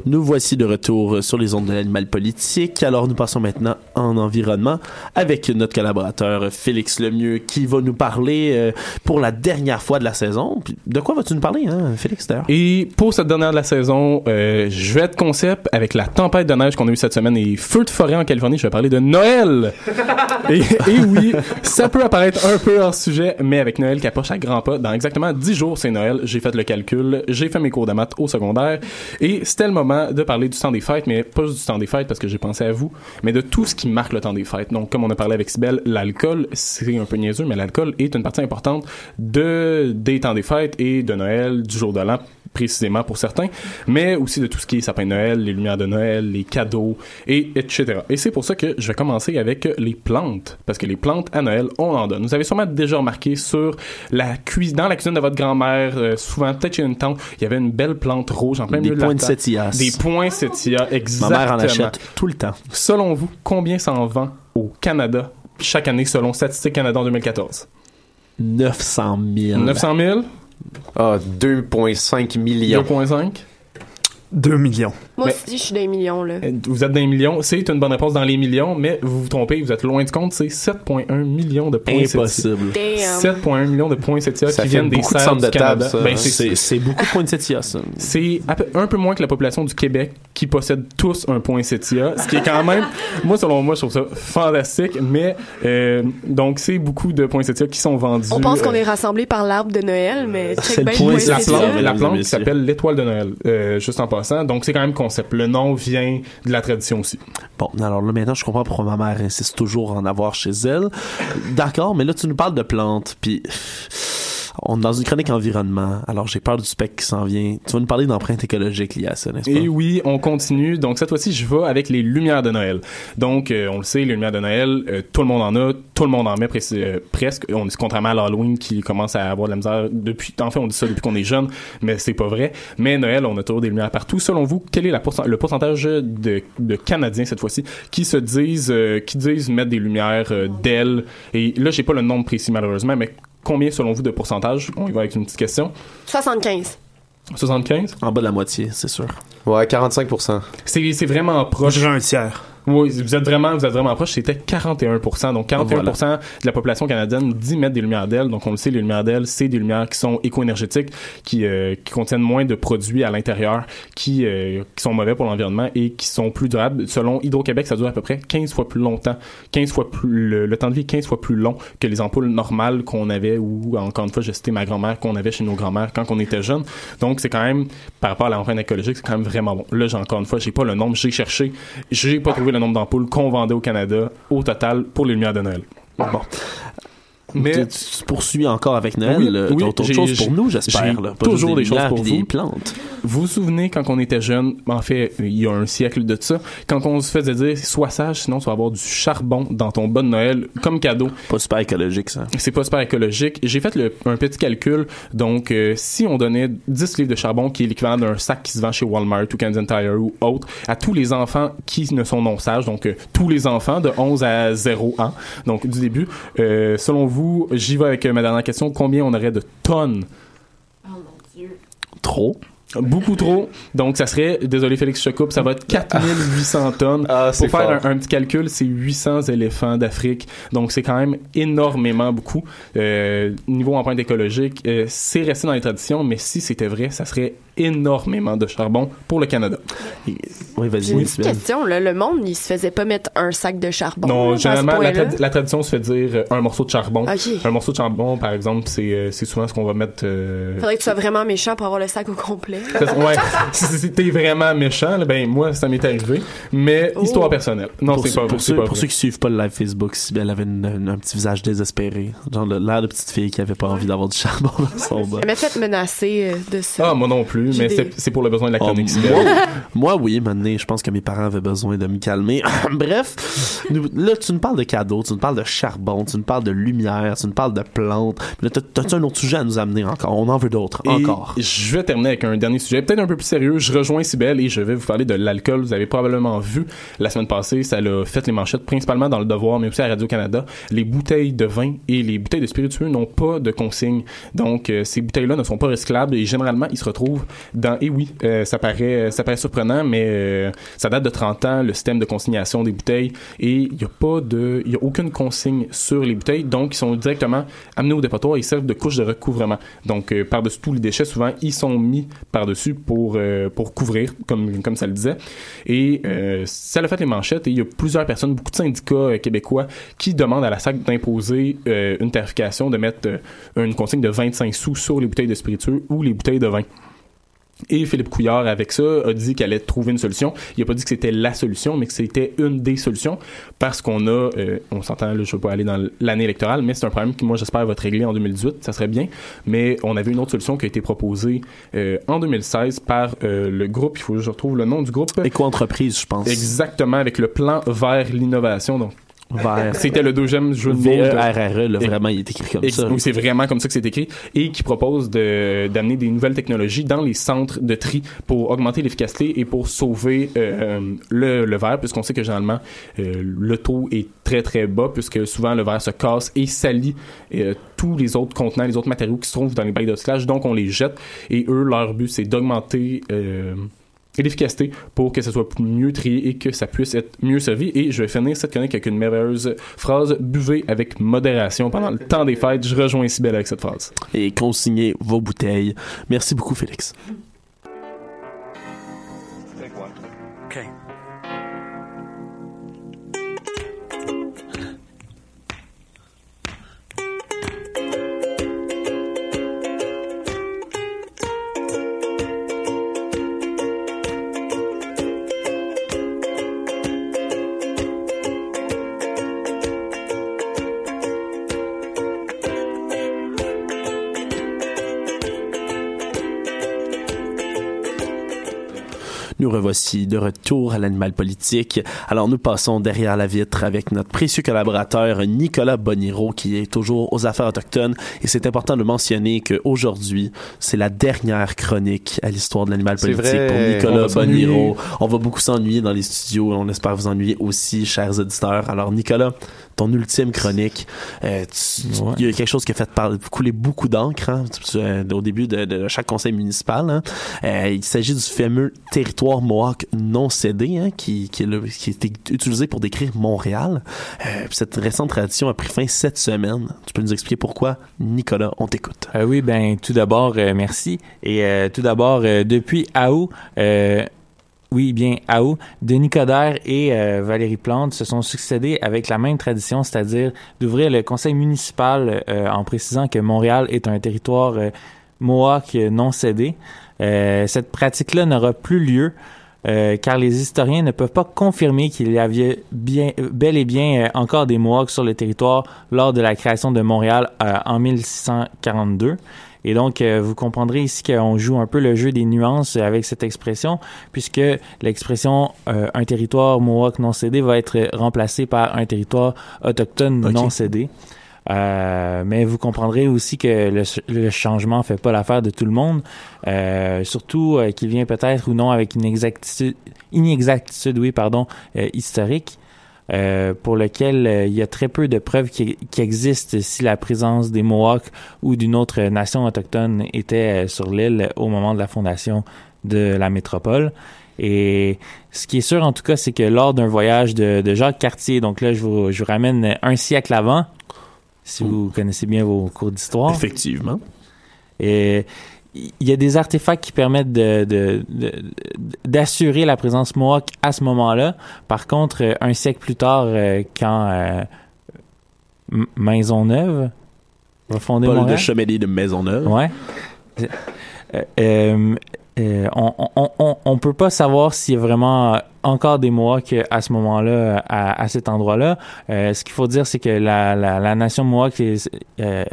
Nous voici de retour sur les ondes de l'animal politique. Alors nous passons maintenant en environnement avec notre collaborateur Félix Lemieux qui va nous parler euh, pour la dernière fois de la saison. Puis De quoi vas-tu nous parler, hein, Félix, d'ailleurs? Et pour cette dernière de la saison, euh, je vais être concept avec la tempête de neige qu'on a eue cette semaine et feu de forêt en Californie. Je vais parler de Noël. [LAUGHS] et, et oui, ça peut apparaître un peu hors sujet, mais avec Noël qui approche à grands pas, dans exactement 10 jours, c'est Noël. J'ai fait le calcul, j'ai fait mes cours de maths au secondaire et c'était le moment de parler du temps des fêtes, mais pas du temps des fêtes parce que j'ai pensé à vous, mais de tout ce qui marque le temps des fêtes. Donc, comme on a parlé avec Sibelle, l'alcool, c'est un peu niaiseux, mais l'alcool est une partie importante de, des temps des fêtes et de Noël, du jour de l'an précisément pour certains, mais aussi de tout ce qui est sapin de Noël, les lumières de Noël, les cadeaux, et etc. Et c'est pour ça que je vais commencer avec les plantes, parce que les plantes à Noël, on en donne. Vous avez sûrement déjà remarqué sur la cuisine, dans la cuisine de votre grand-mère, euh, souvent peut-être chez une tante, il y avait une belle plante rouge en plein milieu table. poinsettias. Des poinsettias, Ma exactement. mère en achète tout le temps. Selon vous, combien ça en vend au Canada chaque année selon Statistique Canada en 2014? 900 000. 900 000? Ah, 2,5 millions. 2,5? 2 millions. Moi Mais- aussi, je suis des millions, là. Euh, Vous êtes dans les millions. C'est une bonne réponse dans les millions, mais vous vous trompez, vous êtes loin du compte. C'est 7,1 millions de poinsettias. Impossible. Damn. 7,1 millions de poinsettias Ça qui viennent des beaucoup de table, Ben, c'est- beaucoup de poinsettias, ça. C'est un peu moins que la population du Québec qui possède tous un poinsettia, ce qui est quand même, [LAUGHS] moi selon moi, je trouve ça fantastique. Mais euh, donc c'est beaucoup de poinsettias qui sont vendus. On pense qu'on euh, est rassemblés par l'arbre de Noël, mais C'est check le bien point, la plante, la plante qui s'appelle l'étoile de Noël, euh, juste en passant. Donc c'est quand même Le nom vient de la tradition aussi. Bon, alors là, maintenant, je comprends pourquoi ma mère insiste toujours en avoir chez elle. D'accord, mais là, tu nous parles de plantes, puis on est dans une chronique environnement, alors j'ai peur du spectre qui s'en vient. Tu vas nous parler d'empreinte écologique liée à ça, n'est-ce pas? Et oui, on continue. Donc cette fois-ci, je vais avec les lumières de Noël. Donc euh, on le sait, les lumières de Noël, euh, tout le monde en a, tout le monde en met pres- euh, presque. On dit contrairement à l'Halloween qui commence à avoir de la misère depuis. En fait, on dit ça depuis qu'on est jeune, mais c'est pas vrai. Mais Noël, on a toujours des lumières partout. Selon vous, quel est le pourcentage de, Canadiens cette fois-ci qui se disent, euh, qui disent mettre des lumières d'ailes? Et là, j'ai pas le nombre précis malheureusement, mais combien selon vous de pourcentage? On y va avec une petite question. 75. 75 En bas de la moitié, c'est sûr. Ouais, 45%. C'est c'est vraiment proche. J'ai un tiers. Oui, vous êtes vraiment, vous êtes vraiment proche. C'était 41%. Donc, 41% de la population canadienne dit mettre des lumières d'ailes. Donc, on le sait, les lumières d'ailes, c'est des lumières qui sont éco-énergétiques, qui, euh, qui contiennent moins de produits à l'intérieur, qui, euh, qui sont mauvais pour l'environnement et qui sont plus durables. Selon Hydro-Québec, ça dure à peu près 15 fois plus longtemps, 15 fois plus, le, le temps de vie est 15 fois plus long que les ampoules normales qu'on avait ou, encore une fois, je citais ma grand-mère, qu'on avait chez nos grands-mères quand on était jeune. Donc, c'est quand même, par rapport à l'empreinte écologique, c'est quand même vraiment bon. Là, j'ai encore une fois, j'ai pas le nombre, j'ai cherché, j'ai pas trouvé le nombre d'ampoules qu'on vendait au Canada au total pour les lumières de Noël. [LAUGHS] Mais tu, tu poursuis encore avec Noël. Oui, euh, oui, autre chose pour nous, j'espère. toujours des choses pour puis des vous. plantes. Vous vous souvenez quand on était jeune, en fait, il y a un siècle de ça, quand on se faisait dire sois sage, sinon tu vas avoir du charbon dans ton bon Noël comme cadeau. Pas super écologique, ça. C'est pas super écologique. J'ai fait le- un petit calcul. Donc, euh, si on donnait 10 livres de charbon, qui est l'équivalent d'un sac qui se vend chez Walmart ou Canadian Tire ou autre, à tous les enfants qui ne sont non sages, donc euh, tous les enfants de 11 à 0 ans, donc du début, euh, selon vous, j'y vais avec euh, ma dernière question, combien on aurait de tonnes? Trop. Beaucoup trop. Donc, ça serait, désolé Félix, je te coupe, ça va être 4800 [LAUGHS] tonnes. Ah, Pour faire un petit calcul, c'est 800 éléphants d'Afrique. Donc, c'est quand même énormément beaucoup. Euh, niveau empreinte écologique, euh, c'est resté dans les traditions, mais si c'était vrai, ça serait énormément de charbon pour le Canada. Oui, vas-y, une petite question, là. Le monde, il se faisait pas mettre un sac de charbon. non, généralement, la, tradition se fait dire euh, un morceau de charbon. Ok. Un morceau de charbon, par exemple, c'est euh, c'est souvent ce qu'on va mettre... euh, Faudrait que tu sois vraiment méchant pour avoir le sac au complet. [LAUGHS] Ouais, [LAUGHS] si t'es vraiment méchant, là, ben moi ça m'est arrivé, mais Oh. histoire personnelle. Non, pour c'est ceux, pas pour, ceux, pas pour vrai. ceux qui suivent pas le live Facebook, Sibelle avait une- une- un petit visage désespéré. Genre l'air de petite fille qui avait pas envie d'avoir du charbon dans son bas. Elle m'a fait menacer euh, de ça. Ah, moi non plus, Mais des- c'est pour le besoin de la Oh, chronique. Sibelle. moi, moi, oui, maintenant, je pense que mes parents avaient besoin de me calmer. [LAUGHS] Bref, nous- là, tu nous parles de cadeaux, tu nous parles de charbon, tu nous parles de lumière, tu nous parles de plantes. Mais là, t'as- t'as-tu un autre sujet à nous amener encore? On en veut d'autres. Encore. je vais terminer avec un dernier sujet, peut-être un peu plus sérieux. Je rejoins Sibelle et je vais vous parler de l'alcool. Vous avez probablement vu la semaine passée, ça l'a fait les manchettes, principalement dans le Devoir, mais aussi à Radio-Canada. Les bouteilles de vin et les bouteilles de spiritueux n'ont pas de consigne. Donc, euh, ces bouteilles-là ne sont pas recyclables et généralement, ils se retrouvent Et oui, euh, ça paraît ça paraît surprenant, mais euh, ça date de 30 ans, le système de consignation des bouteilles, et il n'y a pas de... Il a aucune consigne sur les bouteilles, donc ils sont directement amenés au dépotoir et ils servent de couche de recouvrement. Donc, euh, par-dessus tous les déchets, souvent, ils sont mis par-dessus pour, euh, pour couvrir, comme, comme ça le disait. Et euh, ça l'a fait les manchettes et il y a plusieurs personnes, beaucoup de syndicats euh, québécois qui demandent à la SAC d'imposer euh, une tarification, de mettre euh, une consigne de 25 sous sur les bouteilles de spiritueux ou les bouteilles de vin. Et Philippe Couillard, avec ça, a dit qu'elle allait trouver une solution. Il a pas dit que c'était la solution, mais que c'était une des solutions, parce qu'on a, euh, on s'entend, là, je veux pas aller dans l'année électorale, mais c'est un problème qui, moi, j'espère, va être réglé en 2018, ça serait bien. Mais on avait une autre solution qui a été proposée euh, en 2016 par euh, le groupe, il faut que je retrouve le nom du groupe. Éco-entreprise, je pense. Exactement, avec le plan vers l'innovation. Donc, c'était le deuxième jeu de mots. V-E-R-R-E, là, vraiment, il est écrit comme ça. oui, c'est vraiment comme ça que c'est écrit et qui propose de d'amener des nouvelles technologies dans les centres de tri pour augmenter l'efficacité et pour sauver euh, euh, le, le verre puisqu'on sait que généralement euh, le taux est très très bas puisque souvent le verre se casse et salit euh, tous les autres contenants, les autres matériaux qui se trouvent dans les bacs de recyclage donc on les jette et eux leur but c'est d'augmenter euh, l'efficacité pour que ça soit mieux trié et que ça puisse être mieux servi. Et je vais finir cette chronique avec une merveilleuse phrase buvez avec modération pendant le temps des fêtes. Je rejoins Sybelle avec cette phrase. Et consignez vos bouteilles. Merci beaucoup, Félix. Revoici de retour à l'animal politique. Alors nous passons derrière la vitre avec notre précieux collaborateur Nicolas Boniro qui est toujours aux affaires autochtones et c'est important de mentionner qu'aujourd'hui c'est la dernière chronique à l'histoire de l'animal politique vrai. pour On Nicolas s'ennuyer. Boniro. On va beaucoup s'ennuyer dans les studios et on espère vous ennuyer aussi, chers auditeurs. Alors Nicolas, ton ultime chronique, euh, il y a quelque chose qui a fait par- couler beaucoup d'encre hein, euh, au début de, de chaque conseil municipal. hein. Euh, il s'agit du fameux territoire Mohawk non cédé hein, qui, qui, est le- qui a été utilisé pour décrire Montréal. Euh, cette récente tradition a pris fin cette semaine. Tu peux nous expliquer pourquoi? Nicolas, on t'écoute. Oui, ben tout d'abord, merci. Et tout d'abord, depuis euh, oui, bien Aou, Denis Coderre et euh, Valérie Plante se sont succédés avec la même tradition, c'est-à-dire d'ouvrir le conseil municipal euh, en précisant que Montréal est un territoire euh, Mohawk non cédé. Cette pratique-là n'aura plus lieu. car les historiens ne peuvent pas confirmer qu'il y avait bien, bel et bien encore des Mohawks sur le territoire lors de la création de Montréal en 1642. Et donc, euh, vous comprendrez ici qu'on joue un peu le jeu des nuances avec cette expression, puisque l'expression euh, un territoire Mohawk non cédé va être remplacée par un territoire autochtone non cédé. Euh, mais vous comprendrez aussi que le, le changement fait pas l'affaire de tout le monde, euh, surtout euh, qu'il vient peut-être ou non avec une exactitude, inexactitude, oui, pardon, euh, historique. Euh, pour lequel euh, il y a très peu de preuves qui, qui existent si la présence des Mohawks ou d'une autre nation autochtone était euh, sur l'île au moment de la fondation de la métropole. Et ce qui est sûr, en tout cas, c'est que lors d'un voyage de, de Jacques Cartier, donc là, je vous, je vous ramène un siècle avant, si vous connaissez bien vos cours d'histoire. Effectivement. Et il y a des artefacts qui permettent de, de- de- d'assurer la présence Mohawk à ce moment-là. Par contre, euh, un siècle plus tard, euh, quand euh, Maisonneuve va fonder Paul de Montréal. Chemelly de Maisonneuve. Ouais. Euh, euh, euh, on, on, on, on peut pas savoir s'il y a vraiment encore des Mohawks à ce moment-là, à, à cet endroit-là. Euh, ce qu'il faut dire, c'est que la, la, la nation Mohawk, est- euh,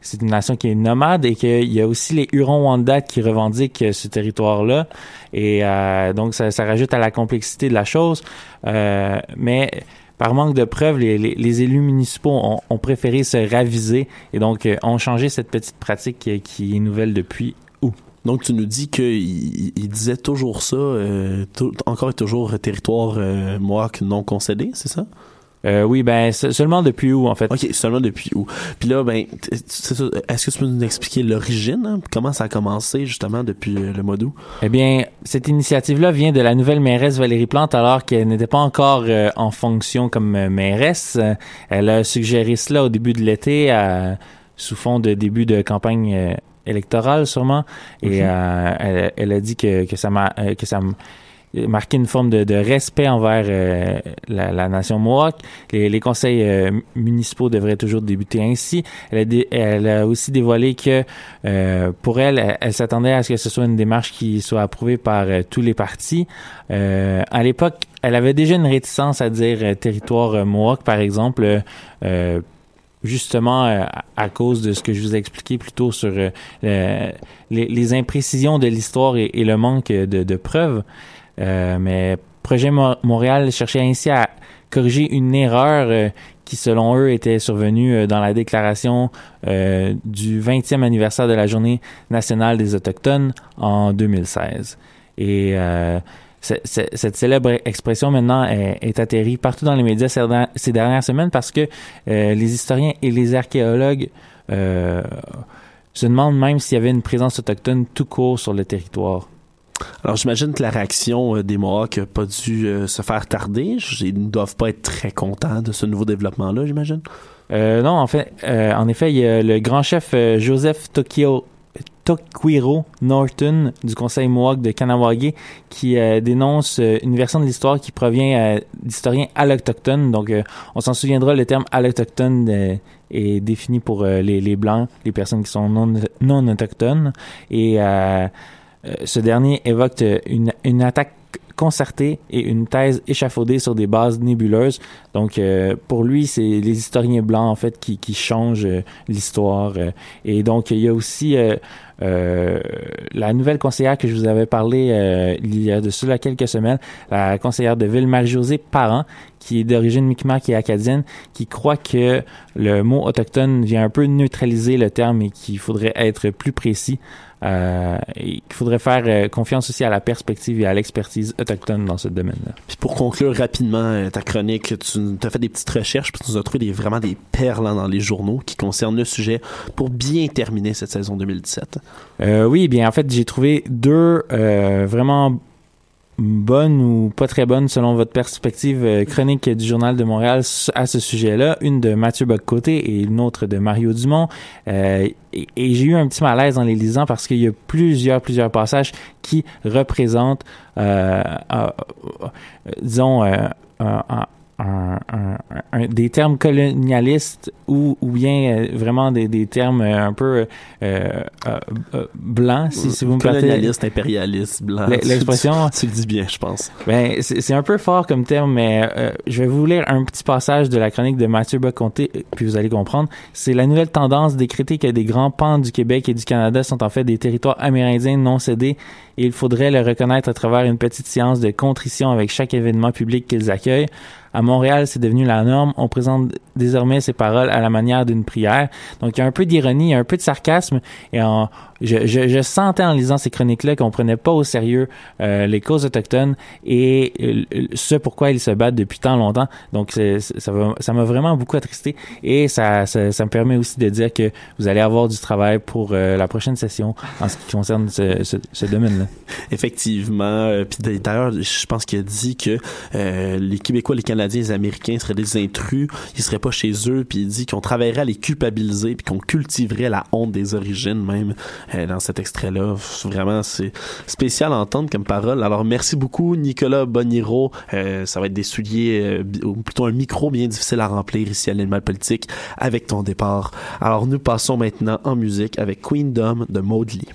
c'est une nation qui est nomade et qu'il y a aussi les Hurons-Wendat qui revendiquent ce territoire-là. Et euh, donc, ça, ça rajoute à la complexité de la chose. Euh, mais par manque de preuves, les, les, les élus municipaux ont, ont préféré se raviser et donc euh, ont changé cette petite pratique qui, est nouvelle depuis. Donc tu nous dis qu'il il, disait toujours ça, euh, tout- encore et toujours territoire euh, Mohawk non concédé, c'est ça? Euh, oui, ben se- seulement depuis où en fait? Ok, seulement depuis où. Puis là, ben, est-ce que tu peux nous expliquer l'origine? hein? Comment ça a commencé justement depuis euh, le mois d'août? Eh bien, cette initiative-là vient de la nouvelle mairesse Valérie Plante alors qu'elle n'était pas encore euh, en fonction comme euh, mairesse. Euh, Elle a suggéré cela au début de l'été euh, sous fond de début de campagne euh, électorale sûrement. Et Mhm. euh, elle, elle a dit que, que ça m'a euh, que ça m- marquait une forme de, de respect envers euh, la, la nation Mohawk. Les, les conseils euh, municipaux devraient toujours débuter ainsi. Elle a, dé- elle a aussi dévoilé que euh, pour elle, elle, elle s'attendait à ce que ce soit une démarche qui soit approuvée par tous les partis. À l'époque, elle avait déjà une réticence à dire territoire Mohawk, par exemple. Justement euh, à- cause de ce que je vous ai expliqué plus tôt sur euh, les, imprécisions de l'histoire et, le manque de, preuves. Euh, mais Projet Mo- Montréal cherchait ainsi à corriger une erreur qui, selon eux, était survenue dans la déclaration du 20e anniversaire de la Journée nationale des Autochtones en 2016. Et cette célèbre expression maintenant est, est atterrie partout dans les médias ces dernières- semaines parce que euh, les historiens et les archéologues euh, se demandent même s'il y avait une présence autochtone tout court sur le territoire. Alors j'imagine que la réaction euh, des Mohawks n'a pas dû euh, se faire tarder. Ils ne doivent pas être très contents de ce nouveau développement-là, j'imagine? Euh, non, en fait, en effet, il y a le grand chef Joseph Tokyo, Tokwiro Norton du Conseil Mohawk de Kanawagé qui euh, dénonce euh, une version de l'histoire qui provient euh, d'historiens allochtones. Donc, euh, on s'en souviendra, le terme allochtone euh, est défini pour les, les Blancs, les personnes qui sont non, non autochtones. Et ce dernier évoque une, une attaque concertée et une thèse échafaudée sur des bases nébuleuses. Donc, euh, pour lui, c'est les historiens blancs, en fait, qui, qui changent euh, l'histoire. euh. et donc, il y a aussi euh, euh, la nouvelle conseillère que je vous avais parlé euh, il y a de cela quelques semaines, la conseillère de ville Marie-Josée Parent, qui est d'origine Mi'kmaq et acadienne, qui croit que le mot autochtone vient un peu neutraliser le terme et qu'il faudrait être plus précis. Euh, et qu'il faudrait faire euh, confiance aussi à la perspective et à l'expertise autochtone dans ce domaine-là. Puis pour conclure rapidement euh, ta chronique, tu as fait des petites recherches puis tu nous as trouvé des, vraiment des perles hein, dans les journaux qui concernent le sujet pour bien terminer cette saison 2017. Euh, oui, bien en fait j'ai trouvé deux vraiment bonnes ou pas très bonnes selon votre perspective euh, chronique du Journal de Montréal à ce sujet-là. Une de Mathieu Boccoté et une autre de Mario Dumont. Euh, et et j'ai eu un petit malaise en les lisant parce qu'il y a plusieurs, plusieurs passages qui représentent, euh, euh, euh, disons, euh, un- un- des termes colonialistes ou, ou bien euh, vraiment des, des termes euh, un peu euh, euh, blancs, si, si vous me permettez. Colonialiste, impérialiste, blanc. L'expression. [LAUGHS] Tu, tu le dis bien, je pense. Ben, c'est un peu fort comme terme, mais euh, je vais vous lire un petit passage de la chronique de Mathieu Boconté, puis vous allez comprendre. C'est la nouvelle tendance décréter que des grands pans du Québec et du Canada sont en fait des territoires amérindiens non cédés, et il faudrait le reconnaître à travers une petite séance de contrition avec chaque événement public qu'ils accueillent. À Montréal, c'est devenu la norme. On présente désormais ces paroles à la manière d'une prière. Donc, il y a un peu d'ironie, un peu de sarcasme. Et en, je, je, je sentais en lisant ces chroniques-là qu'on prenait pas au sérieux euh, les causes autochtones et euh, ce pourquoi ils se battent depuis tant longtemps. Donc, c'est- ça m'a vraiment beaucoup attristé. Et ça, ça, ça me permet aussi de dire que vous allez avoir du travail pour euh, la prochaine session en ce qui concerne ce, ce, ce domaine-là. [LAUGHS] Effectivement. Euh, Puis d'ailleurs, je pense qu'il a dit que euh, les Québécois, les Canadiens, les Américains seraient des intrus. Ils seraient pas chez eux. Puis il dit qu'on travaillerait à les culpabiliser puis qu'on cultiverait la honte des origines même euh, dans cet extrait-là. Vraiment, c'est spécial à entendre comme parole. Alors merci beaucoup Nicolas Boniro. Euh, ça va être des souliers, euh, ou plutôt un micro bien difficile à remplir ici à l'animal politique avec ton départ. Alors nous passons maintenant en musique avec Queendom de Maudley.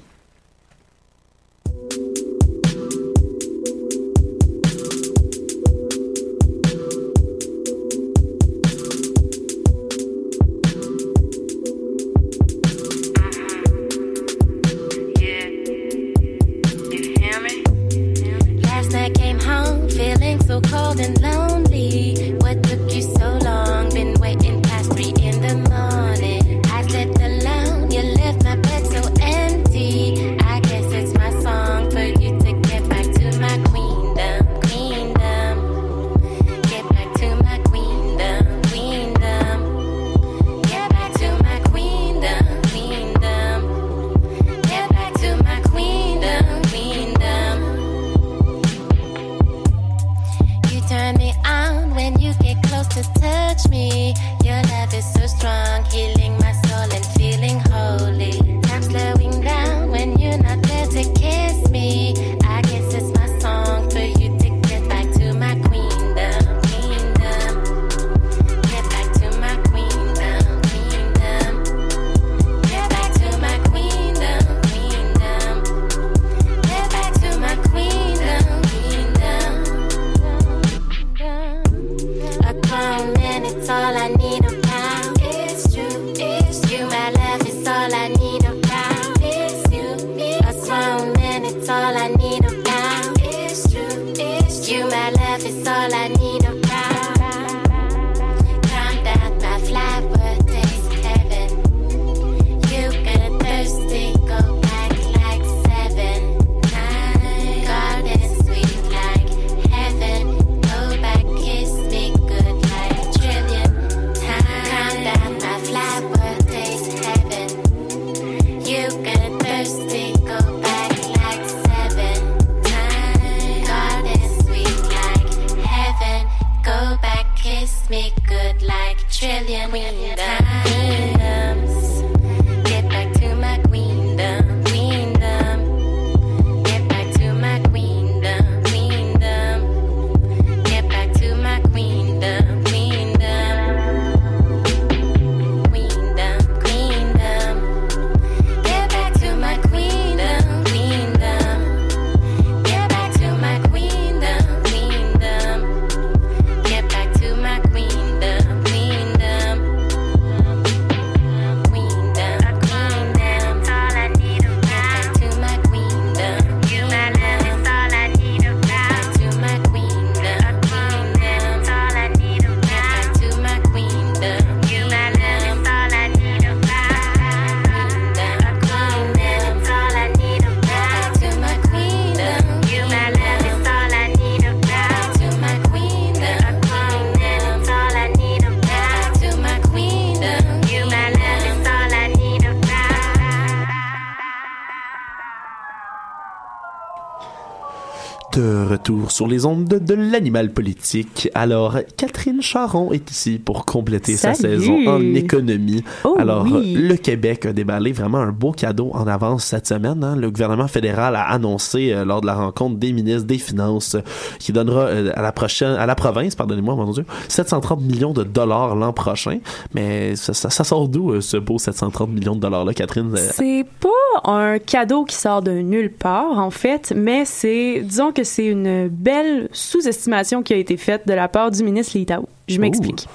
Retour sur les ondes de, de l'animal politique. Alors, Catherine Charon est ici pour compléter sa saison en économie. Oh Alors, oui. le Québec a déballé vraiment un beau cadeau en avance cette semaine. hein. Le gouvernement fédéral a annoncé euh, lors de la rencontre des ministres des Finances euh, qui donnera euh, à la prochaine, à la province, pardonnez-moi, mon Dieu, 730 millions de dollars l'an prochain. Mais ça, ça- ça sort d'où euh, ce beau 730 millions de dollars là, Catherine? C'est pas un cadeau qui sort de nulle part, en fait, mais c'est, disons que c'est une belle sous-estimation qui a été faite de la part du ministre Litao. Je m'explique.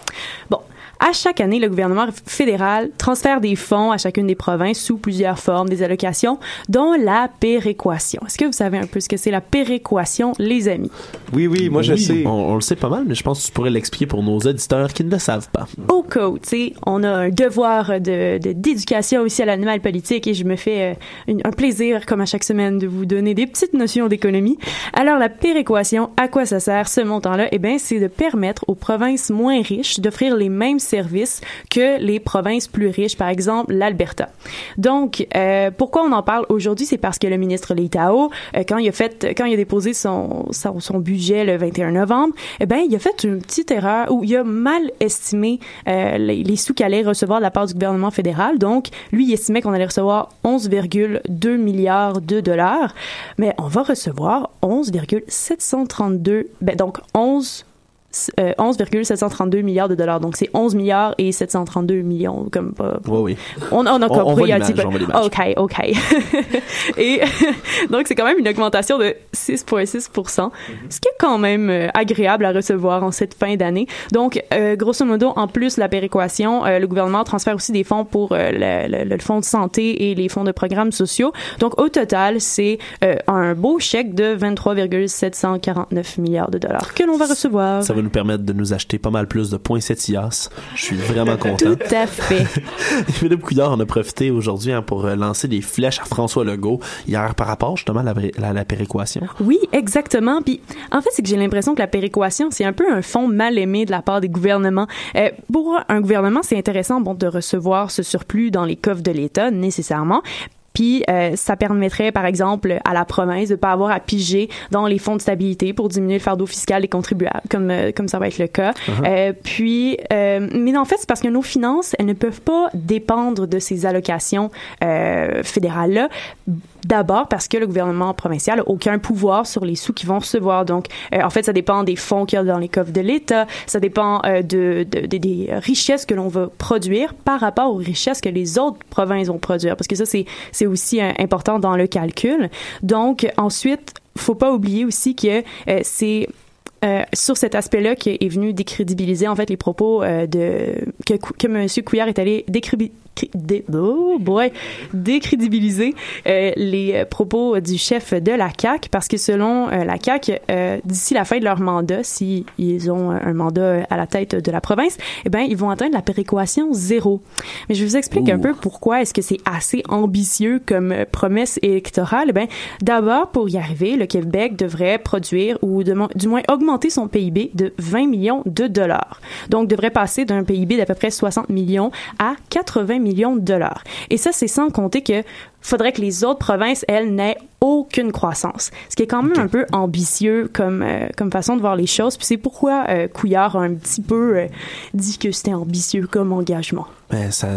Bon. À chaque année, le gouvernement fédéral transfère des fonds à chacune des provinces sous plusieurs formes, des allocations, dont la péréquation. Est-ce que vous savez un peu ce que c'est la péréquation, les amis? Oui, oui, moi je Oui, sais. On, on le sait pas mal, mais je pense que tu pourrais l'expliquer pour nos auditeurs qui ne le savent pas. au cas où, tu sais, on a un devoir de de- d'éducation aussi à l'animal politique et je me fais euh, une- un plaisir, comme à chaque semaine, de vous donner des petites notions d'économie. Alors, la péréquation, à quoi ça sert ce montant-là? Eh bien, c'est de permettre aux provinces moins riches d'offrir les mêmes services que les provinces plus riches, par exemple l'Alberta. Donc, euh, pourquoi on en parle aujourd'hui? C'est parce que le ministre Leitao, euh, quand il a fait, quand il a déposé son, son, budget le 21 novembre, eh ben, il a fait une petite erreur où il a mal estimé euh, les, les sous qu'il allait recevoir de la part du gouvernement fédéral. Donc, lui, il estimait qu'on allait recevoir 11,2 milliards de dollars, mais on va recevoir 11,732, ben, donc 11 euh, 11,732 milliards de dollars. Donc, c'est 11 milliards et 732 millions, comme pas. Oui, oui. On, on a On- on compris voit un petit peu. on. OK, OK. [LAUGHS] et [LAUGHS] donc, c'est quand même une augmentation de 6,6 ce qui est quand même euh, agréable à recevoir en cette fin d'année. Donc, euh, grosso modo, en plus de la péréquation, euh, le gouvernement transfère aussi des fonds pour euh, le, le- le fonds de santé et les fonds de programmes sociaux. Donc, au total, c'est euh, un beau chèque de 23,749 milliards de dollars que l'on va recevoir. Ça va nous permettre de nous acheter pas mal plus de poinsettias. Je suis vraiment content. Tout à fait. [LAUGHS] Philippe Couillard en a profité aujourd'hui hein, pour euh, lancer des flèches à François Legault hier par rapport justement à la, la, la péréquation. Oui, exactement. Puis, en fait, c'est que j'ai l'impression que la péréquation, c'est un peu un fonds mal aimé de la part des gouvernements. Euh, pour un gouvernement, c'est intéressant, bon, de recevoir ce surplus dans les coffres de l'État, nécessairement. Puis euh, ça permettrait, par exemple, à la province de pas avoir à piger dans les fonds de stabilité pour diminuer le fardeau fiscal des contribuables, comme euh, comme ça va être le cas. Uh-huh. Euh, puis, euh, mais en fait, c'est parce que nos finances, elles ne peuvent pas dépendre de ces allocations euh, fédérales-là. D'abord parce que le gouvernement provincial a aucun pouvoir sur les sous qu'ils vont recevoir. Donc, euh, en fait, ça dépend des fonds qu'il y a dans les coffres de l'État, ça dépend euh, de, de- de- des richesses que l'on va produire par rapport aux richesses que les autres provinces vont produire. Parce que ça, c'est c'est aussi euh, important dans le calcul. Donc, ensuite, faut pas oublier aussi que euh, c'est euh, sur cet aspect-là qui est venu décrédibiliser en fait les propos euh, de que, que M. Couillard est allé dé- oh boy, décrédibiliser euh, les propos du chef de la CAC parce que selon la CAC d'ici la fin de leur mandat si ils ont un mandat à la tête de la province eh ben ils vont atteindre la péréquation zéro. Mais je vous explique un peu pourquoi est-ce que c'est assez ambitieux comme promesse électorale. Eh ben d'abord pour y arriver le Québec devrait produire ou de du moins augmenter son PIB de 20 millions de dollars. Donc devrait passer d'un PIB d'à peu près 60 millions à 80 millions de dollars. Et ça c'est sans compter que faudrait que les autres provinces, elles, n'aient aucune croissance. Ce qui est quand même un peu ambitieux comme, euh, comme façon de voir les choses. Puis c'est pourquoi euh, Couillard a un petit peu euh, dit que c'était ambitieux comme engagement. Ben, ça,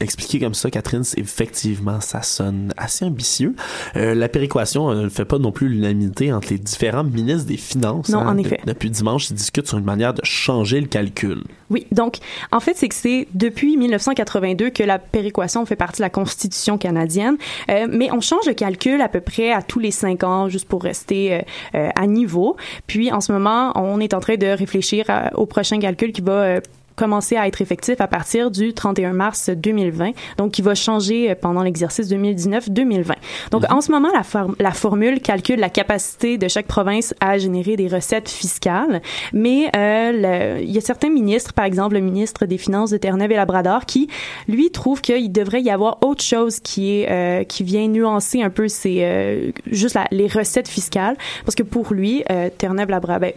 expliqué comme ça, Catherine, effectivement, ça sonne assez ambitieux. La péréquation ne fait pas non plus l'unanimité entre les différents ministres des Finances. Non, hein. en De- effet. depuis dimanche, ils discutent sur une manière de changer le calcul. Oui, donc en fait, c'est que c'est depuis 1982 que la péréquation fait partie de la Constitution canadienne, Euh, mais on change le calcul à peu près à tous les cinq ans, juste pour rester euh, euh, à niveau. Puis en ce moment, on est en train de réfléchir au prochain calcul qui va commencer à être effectif à partir du 31 mars 2020, donc qui va changer euh, pendant l'exercice 2019-2020. Donc en ce moment, la, for- la formule calcule la capacité de chaque province à générer des recettes fiscales, mais euh, le- il y a certains ministres, par exemple le ministre des Finances de Terre-Neuve et Labrador, qui lui trouve qu'il devrait y avoir autre chose qui est euh, qui vient nuancer un peu ces euh, juste la- les recettes fiscales, parce que pour lui, euh, Terre-Neuve, Labrador, ben,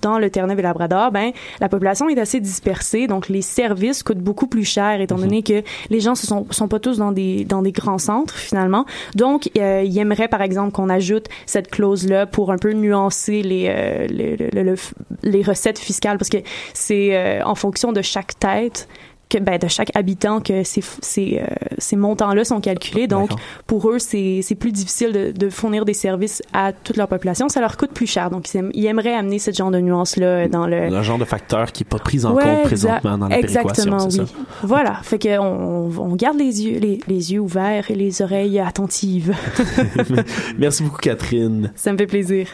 dans le Terre-Neuve et Labrador, ben la population est assez dispersée, donc les services coûtent beaucoup plus cher étant donné que les gens ne sont, sont pas tous dans des dans des grands centres finalement. Donc euh, il aimerait par exemple qu'on ajoute cette clause là pour un peu nuancer les euh, le- le- le- les recettes fiscales parce que c'est euh, en fonction de chaque tête que ben, de chaque habitant que ces ces, euh, ces montants-là sont calculés. Donc pour eux c'est plus difficile de, de fournir des services à toute leur population. Ça leur coûte plus cher. Donc ils, aiment- ils aimeraient amener ce genre de nuance là dans le Un genre de facteur qui est pas pris en Ouais, compte présentement dans la Exactement, oui. Voilà. Fait que on, garde les yeux, les, les yeux ouverts et les oreilles attentives. ça? [LAUGHS] Merci beaucoup, Catherine. Ça me fait plaisir.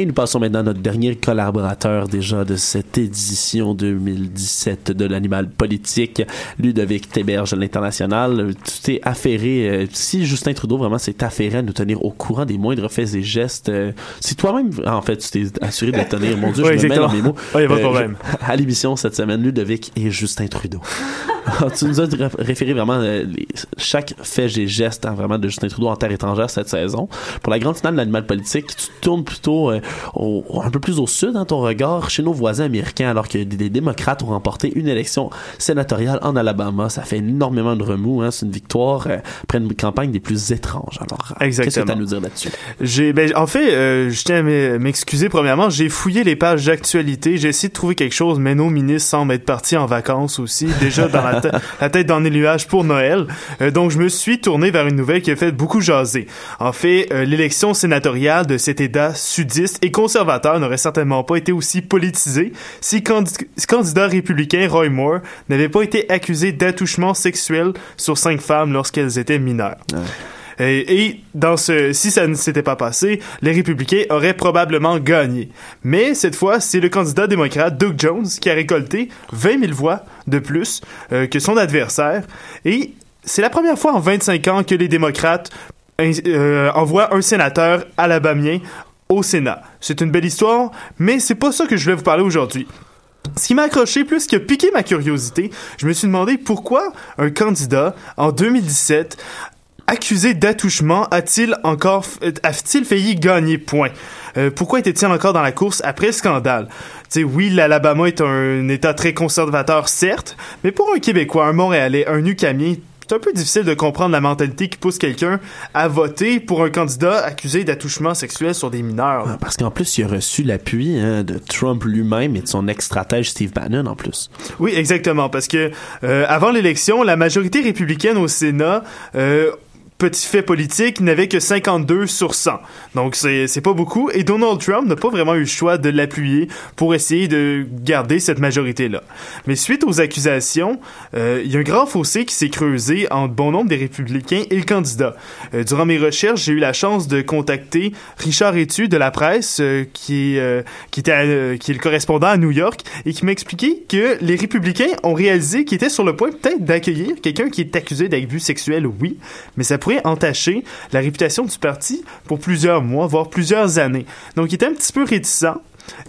Et nous passons maintenant à notre dernier collaborateur déjà de cette édition 2017 de l'animal politique, Ludovic Théberge de l'International. Tu t'es affairé, euh, si Justin Trudeau vraiment s'est affairé à nous tenir au courant des moindres faits et gestes, euh, si toi-même, en fait, tu t'es assuré de tenir, mon Dieu, [LAUGHS] Ouais, je me mets dans exactement. mes mots. A pas de Euh, problème. à l'émission cette semaine, Ludovic et Justin Trudeau. Alors, [LAUGHS] tu nous as ré- référé vraiment euh, les- chaque fait et geste hein, vraiment de Justin Trudeau en terre étrangère cette saison. Pour la grande finale de l'animal politique, tu tournes plutôt euh, au- un peu plus au sud dans ton regard chez nos voisins américains alors que des, démocrates ont remporté une élection sénatoriale en Alabama. Ça fait énormément de remous. Hein. C'est une victoire euh, après une campagne des plus étranges. Alors, euh, qu'est-ce que tu as à nous dire là-dessus? J'ai, ben, en fait, euh, je tiens à m'e- m'excuser premièrement. J'ai fouillé les pages d'actualité. J'ai essayé de trouver quelque chose, mais nos ministres semblent être partis en vacances aussi, déjà dans la, te- [LAUGHS] la tête dans les nuages pour Noël. Euh, donc, je me suis tourné vers une nouvelle qui a fait beaucoup jaser. En fait, l'élection sénatoriale de cet État sudiste et conservateur n'aurait certainement pas été aussi politisée si candi- candidat républicain Roy Moore n'avait pas été accusé d'attouchement sexuel sur cinq femmes lorsqu'elles étaient mineures. Et, et dans ce, si ça ne s'était pas passé, les républicains auraient probablement gagné. Mais cette fois, c'est le candidat démocrate Doug Jones qui a récolté 20 000 voix de plus euh, que son adversaire. Et c'est la première fois en 25 ans que les démocrates euh, envoient un sénateur alabamien au Sénat. C'est une belle histoire, mais c'est pas ça que je voulais vous parler aujourd'hui. Ce qui m'a accroché plus que piqué ma curiosité, je me suis demandé pourquoi un candidat en 2017 accusé d'attouchement a-t-il encore f- a-t-il failli gagner point? Euh, Pourquoi était-il encore dans la course après le scandale? Tu sais, oui, l'Alabama est un État très conservateur, certes, mais pour un Québécois, un Montréalais, un Ucamien, c'est un peu difficile de comprendre la mentalité qui pousse quelqu'un à voter pour un candidat accusé d'attouchement sexuel sur des mineurs. là. Parce qu'en plus, il a reçu l'appui hein, de Trump lui-même et de son ex-stratège Steve Bannon en plus. Oui, exactement, parce que euh, avant l'élection, la majorité républicaine au Sénat, euh, petit fait politique, n'avait que 52 sur 100. Donc c'est pas beaucoup, et Donald Trump n'a pas vraiment eu le choix de l'appuyer pour essayer de garder cette majorité-là. Mais suite aux accusations, euh, il y a un grand fossé qui s'est creusé entre bon nombre des républicains et le candidat. Euh, durant mes recherches, j'ai eu la chance de contacter Richard Etu de la presse, euh, qui, euh, qui, était à- euh, qui est le correspondant à New York, et qui m'a expliqué que les républicains ont réalisé qu'ils étaient sur le point peut-être d'accueillir quelqu'un qui est accusé d'abus sexuel, oui, mais ça entacher la réputation du parti pour plusieurs mois, voire plusieurs années. Donc, ils étaient un petit peu réticents.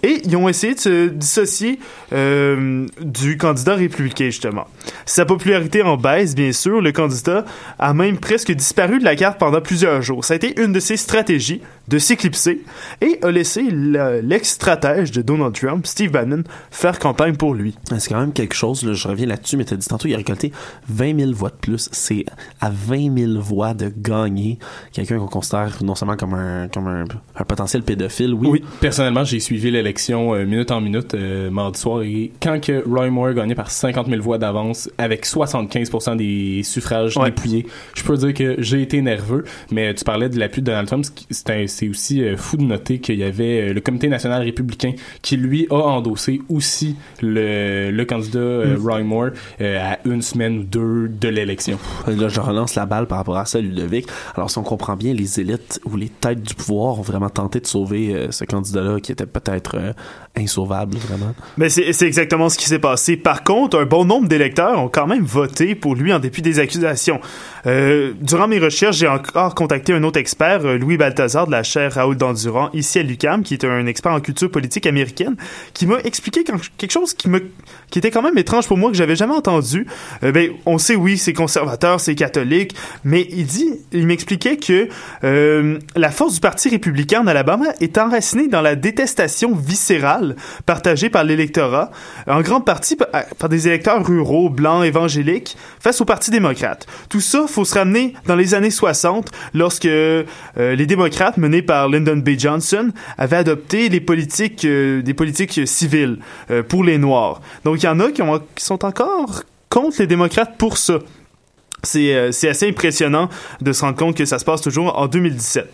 Et ils ont essayé de se dissocier euh, du candidat républicain, justement. Sa popularité en baisse, bien sûr. Le candidat a même presque disparu de la carte pendant plusieurs jours. Ça a été une de ses stratégies de s'éclipser et a laissé le- l'ex-stratège de Donald Trump, Steve Bannon, faire campagne pour lui. C'est quand même quelque chose, là, je reviens là-dessus, mais tu as dit tantôt, il a récolté 20 000 voix de plus. C'est à 20 000 voix de gagner quelqu'un qu'on considère non seulement comme un, comme un, un potentiel pédophile, oui. Oui, personnellement, j'ai suivi l'élection euh, minute en minute euh, mardi soir et quand que Roy Moore gagnait par 50 000 voix d'avance avec 75% des suffrages Ouais. dépouillés, je peux dire que j'ai été nerveux, mais tu parlais de l'appui de Donald Trump, c'est un- c'est aussi euh, fou de noter qu'il y avait euh, le comité national républicain qui lui a endossé aussi le, le candidat euh, Mm. Roy Moore euh, à une semaine ou deux de l'élection. Là, je relance la balle par rapport à ça, Ludovic. Alors, si on comprend bien, les élites ou les têtes du pouvoir ont vraiment tenté de sauver euh, ce candidat-là qui était peut-être euh, insauvable, vraiment. Mais c'est exactement ce qui s'est passé. Par contre, un bon nombre d'électeurs ont quand même voté pour lui en dépit des accusations. Euh, durant mes recherches, j'ai encore contacté un autre expert, Louis Balthazar de la cher Raoul Dandurand, ici à l'UQAM, qui est un expert en culture politique américaine, qui m'a expliqué quelque chose qui était quand même étrange pour moi que j'avais jamais entendu. Euh, ben, on sait oui, c'est conservateur, c'est catholique, mais il dit, il m'expliquait que euh, la force du Parti républicain en Alabama est enracinée dans la détestation viscérale partagée par l'électorat, en grande partie par, par des électeurs ruraux, blancs, évangéliques, face au Parti démocrate. Tout ça, faut se ramener dans les années 60, lorsque euh, les démocrates, par Lyndon B. Johnson, avaient adopté les politiques, euh, des politiques civiles euh, pour les Noirs. Donc, il y en a qui, ont, qui sont encore contre les démocrates pour ça. C'est euh, c'est assez impressionnant de se rendre compte que ça se passe toujours en 2017.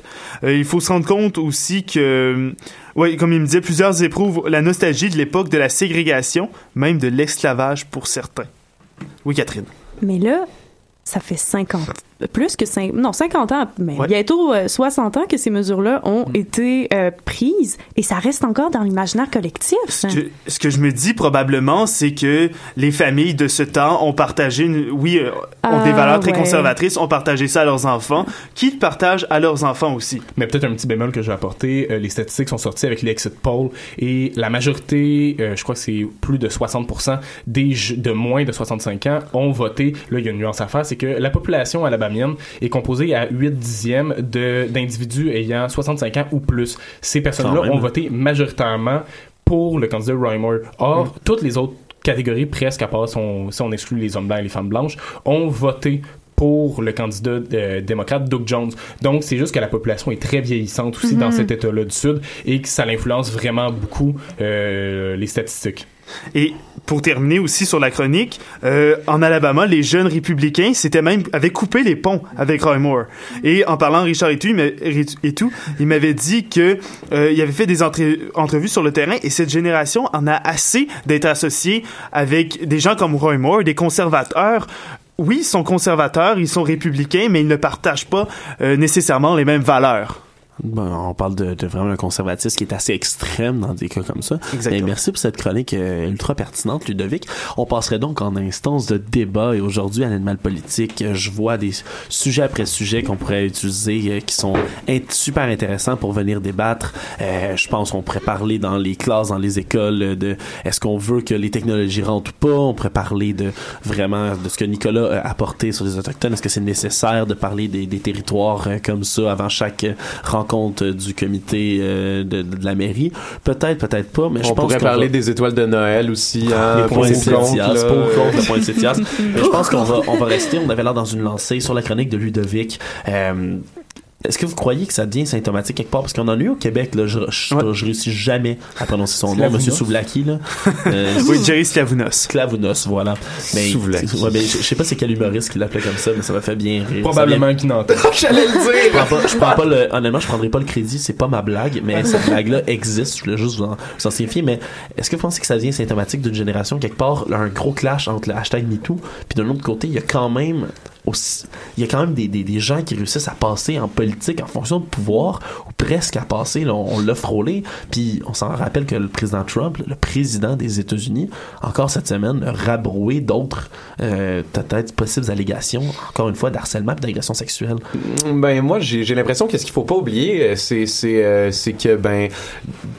Euh, il faut se rendre compte aussi que, ouais, comme il me disait, plusieurs éprouvent la nostalgie de l'époque de la ségrégation, même de l'esclavage pour certains. Oui, Catherine. Mais là, ça fait 50, plus que 5, non, 50 ans, mais Ouais. bientôt euh, 60 ans que ces mesures-là ont été euh, prises et ça reste encore dans l'imaginaire collectif. Que- ce que je me dis probablement, c'est que les familles de ce temps ont partagé, une- oui, euh, ont des Ah, valeurs très ouais. conservatrices, ont partagé ça à leurs enfants, qui le partagent à leurs enfants aussi. Mais peut-être un petit bémol que j'ai apporté, euh, les statistiques sont sorties avec l'exit poll et la majorité, euh, je crois que c'est plus de 60% des je- de moins de 65 ans ont voté. Là, il y a une nuance à faire, c'est que la population est composée à 8 dixièmes de- d'individus ayant 65 ans ou plus. Ces personnes-là ont voté majoritairement pour le candidat Roy Moore. Or, toutes les autres catégories, presque à part si on, si on exclut les hommes blancs et les femmes blanches, ont voté pour le candidat euh, démocrate Doug Jones. Donc, c'est juste que la population est très vieillissante aussi dans cet État-là du Sud et que ça l'influence vraiment beaucoup euh, les statistiques. Et pour terminer aussi sur la chronique, euh, en Alabama, les jeunes républicains s'étaient même avaient coupé les ponts avec Roy Moore. Et en parlant Richard et tout, et il m'avait dit que euh, il avait fait des entre- entrevues sur le terrain et cette génération en a assez d'être associée avec des gens comme Roy Moore, des conservateurs. Oui, ils sont conservateurs, ils sont républicains, mais ils ne partagent pas euh, nécessairement les mêmes valeurs. Ben, on parle de, de vraiment un conservatisme qui est assez extrême dans des cas comme ça. Exactement. Mais merci pour cette chronique euh, ultra pertinente, Ludovic. On passerait donc en instance de débat et aujourd'hui à l'animal politique, euh, je vois des sujets après sujets qu'on pourrait utiliser euh, qui sont int- super intéressants pour venir débattre. Euh, je pense qu'on pourrait parler dans les classes, dans les écoles de est-ce qu'on veut que les technologies rentrent ou pas. On pourrait parler de vraiment de ce que Nicolas a apporté sur les autochtones. Est-ce que c'est nécessaire de parler des, des territoires comme ça avant chaque euh, rencontre du comité euh, de, de la mairie Peut-être, peut-être pas. Mais je On pense pourrait qu'on parler va- des étoiles de Noël aussi. Hein, les points [LAUGHS] je pense qu'on va, on va rester, on avait l'air dans une lancée sur la chronique de Ludovic. Euh, est-ce que vous croyez que ça devient symptomatique quelque part? Parce qu'on en a eu au Québec, là, je, je, je réussis jamais à prononcer son nom. Monsieur Souvlaki, là. [LAUGHS] Euh, Oui, Jerry Slavounos. Slavounos, voilà. Mais, Souvlaki. ouais, mais je, je sais pas c'est quel humoriste qui l'appelait comme ça, mais ça m'a fait bien rire. Probablement qu'il n'entend. [LAUGHS] J'allais le Je dire. prends pas, je prends pas le, honnêtement, je prendrai pas le crédit, c'est pas ma blague, mais cette blague-là existe, je voulais juste vous en, vous en signifier, mais est-ce que vous pensez que ça devient symptomatique d'une génération, quelque part, là, un gros clash entre le hashtag MeToo, puis de l'autre côté, il y a quand même il y a quand même des, des, gens qui réussissent à passer en politique en fonction de pouvoir, ou presque à passer, on, l'a frôlé, puis on s'en rappelle que le président Trump, le président des États-Unis, encore cette semaine, a rabroué d'autres, euh, peut-être possibles allégations, encore une fois, d'harcèlement et d'agression sexuelle. Ben moi j'ai l'impression que ce qu'il faut pas oublier euh, c'est euh, que ben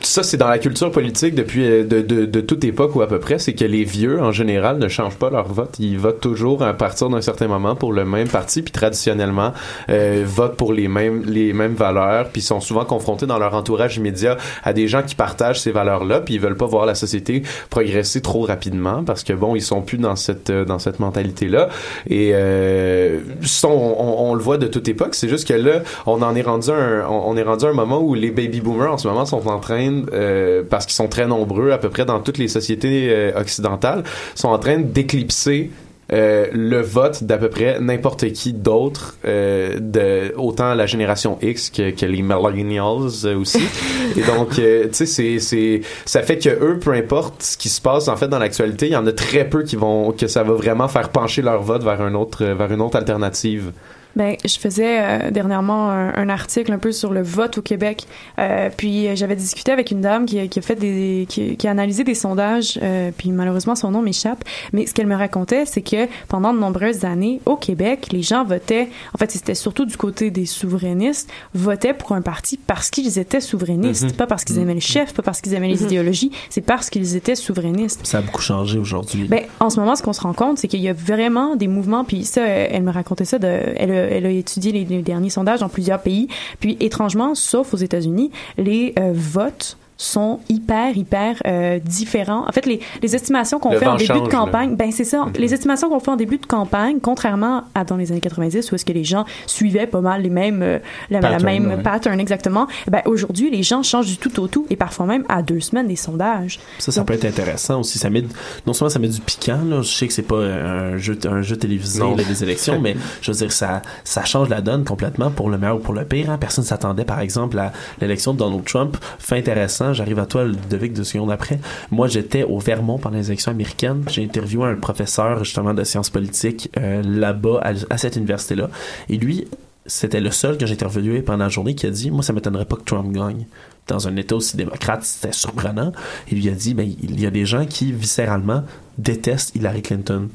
ça c'est dans la culture politique depuis euh, de, de toute époque ou à peu près c'est que les vieux en général ne changent pas leur vote ils votent toujours à partir d'un certain moment pour le même parti puis traditionnellement euh, votent pour les mêmes les mêmes valeurs puis sont souvent confrontés dans leur entourage immédiat à des gens qui partagent ces valeurs là puis ils veulent pas voir la société progresser trop rapidement parce que bon ils sont plus dans cette euh, dans cette mentalité là et euh, ça, on, on- le voit de toute époque. C'est juste que là on en est rendu un on, on est rendu un moment où les baby boomers en ce moment sont en train euh, parce qu'ils sont très nombreux à peu près dans toutes les sociétés euh, occidentales sont en train d'éclipser euh, le vote d'à peu près n'importe qui d'autre, euh, de autant la génération X que, que les millennials euh, aussi. [LAUGHS] Et donc, euh, tu sais, c'est, c'est, ça fait que eux, peu importe ce qui se passe en fait dans l'actualité, il y en a très peu qui vont, que ça va vraiment faire pencher leur vote vers un autre, vers une autre alternative. Ben, je faisais euh, dernièrement un, un article un peu sur le vote au Québec. Euh, puis euh, j'avais discuté avec une dame qui, a- qui a fait des, qui, qui a analysé des sondages. euh, puis malheureusement son nom m'échappe. Mais ce qu'elle me racontait, c'est que pendant de nombreuses années au Québec, les gens votaient. En fait, c'était surtout du côté des souverainistes, votaient pour un parti parce qu'ils étaient souverainistes, Mhm. pas parce qu'ils aimaient le chef, pas parce qu'ils aimaient les Mhm. idéologies. C'est parce qu'ils étaient souverainistes. Ça a beaucoup changé aujourd'hui. Ben, en ce moment, ce qu'on se rend compte, c'est qu'il y a vraiment des mouvements, puis ça, euh, elle me racontait ça, de, elle, elle a étudié les, derniers sondages dans plusieurs pays, puis étrangement, sauf aux États-Unis, les euh, votes sont hyper hyper euh, différents. En fait, les, les estimations qu'on Le fait en début change, de là. campagne, ben c'est ça. Les estimations qu'on fait en début de campagne, contrairement à dans les années 90 où est-ce que les gens suivaient pas mal les mêmes euh, la, la Pattern, même ouais. pattern exactement, ben aujourd'hui les gens changent du tout au tout et parfois même à deux semaines des sondages. Ça, ça peut être intéressant aussi. Ça met, non seulement ça met du piquant, là. Je sais que c'est pas un jeu, un jeu télévisé, là, les élections, [LAUGHS] mais je veux dire, ça, ça change la donne complètement pour le meilleur ou pour le pire. Hein. Personne s'attendait, par exemple, à l'élection de Donald Trump. Fait intéressant. J'arrive à toi, Ludovic, deux secondes après. Moi, j'étais au Vermont pendant les élections américaines. J'ai interviewé un professeur, justement, de sciences politiques, euh, là-bas, à, cette université-là. Et lui, c'était le seul que j'ai interviewé pendant la journée qui a dit, moi, ça m'étonnerait pas que Trump gagne dans un État aussi démocrate, c'était surprenant. Il lui a dit, ben, il y a des gens qui, viscéralement, détestent Hillary Clinton.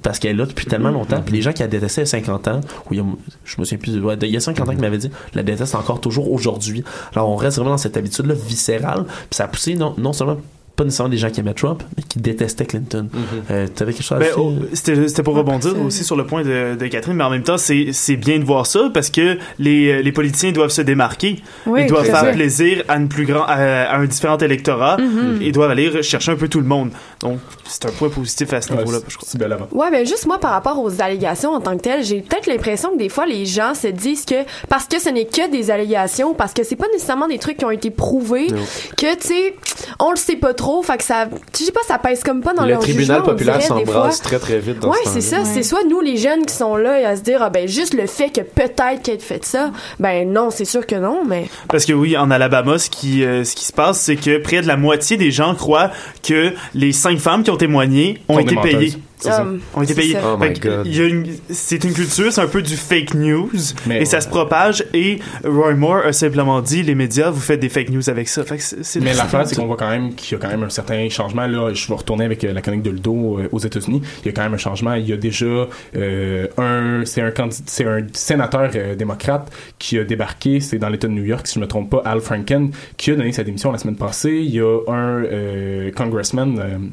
Parce qu'elle est là depuis tellement longtemps. Puis les gens qui la détestaient il y a 50 ans, ou il y a, je me souviens plus, il y a 50 ans qui m'avait dit, la détestent encore toujours aujourd'hui. Alors on reste vraiment dans cette habitude-là viscérale. Puis ça a poussé non, non seulement pas nécessairement des gens qui aimaient Trump, mais qui détestaient Clinton. Euh, T'avais quelque chose à Ben, dire? oh, c'était c'était pour rebondir aussi sur le point de, de Catherine, mais en même temps, c'est c'est bien de voir ça parce que les, les politiciens doivent se démarquer. Oui, Ils doivent faire plaisir à, une plus grand, à, à un différent électorat. Mhm. Ils doivent aller chercher un peu tout le monde. Donc, c'est un point positif à ce niveau-là, je crois. Ouais, ben juste moi par rapport aux allégations en tant que telles, j'ai peut-être l'impression que des fois les gens se disent que parce que ce n'est que des allégations, parce que c'est pas nécessairement des trucs qui ont été prouvés, Non. que tu sais, on le sait pas trop, fait que ça, je sais pas, ça pèse comme pas dans le leur tribunal jugement, populaire s'embrasse très très vite dans Ouais, ce c'est ça. C'est soit nous, les jeunes, qui sont là et à se dire, ah ben, juste le fait que peut-être qu'elle ait fait ça, ben non, c'est sûr que non, mais. Parce que oui, en Alabama, ce qui, euh, ce qui se passe, c'est que près de la moitié des gens croient que les cinq femmes qui ont témoigné ont été payées. Um, c'est payées. ça. Oh c'est une culture, c'est un peu du fake news, Mais et ça se propage. Et Roy Moore a simplement dit, les médias, vous faites des fake news avec ça. Fait que Mais l'affaire, c'est qu'on voit quand même qu'il y a quand même un certain changement. Là, je vais retourner avec euh, la chronique de Ludo euh, aux États-Unis. Il y a quand même un changement. Il y a déjà euh, un, c'est un candidat, c'est un sénateur euh, démocrate qui a débarqué. C'est dans l'État de New York, si je me trompe pas, Al Franken, qui a donné sa démission la semaine passée. Il y a un euh, congressman.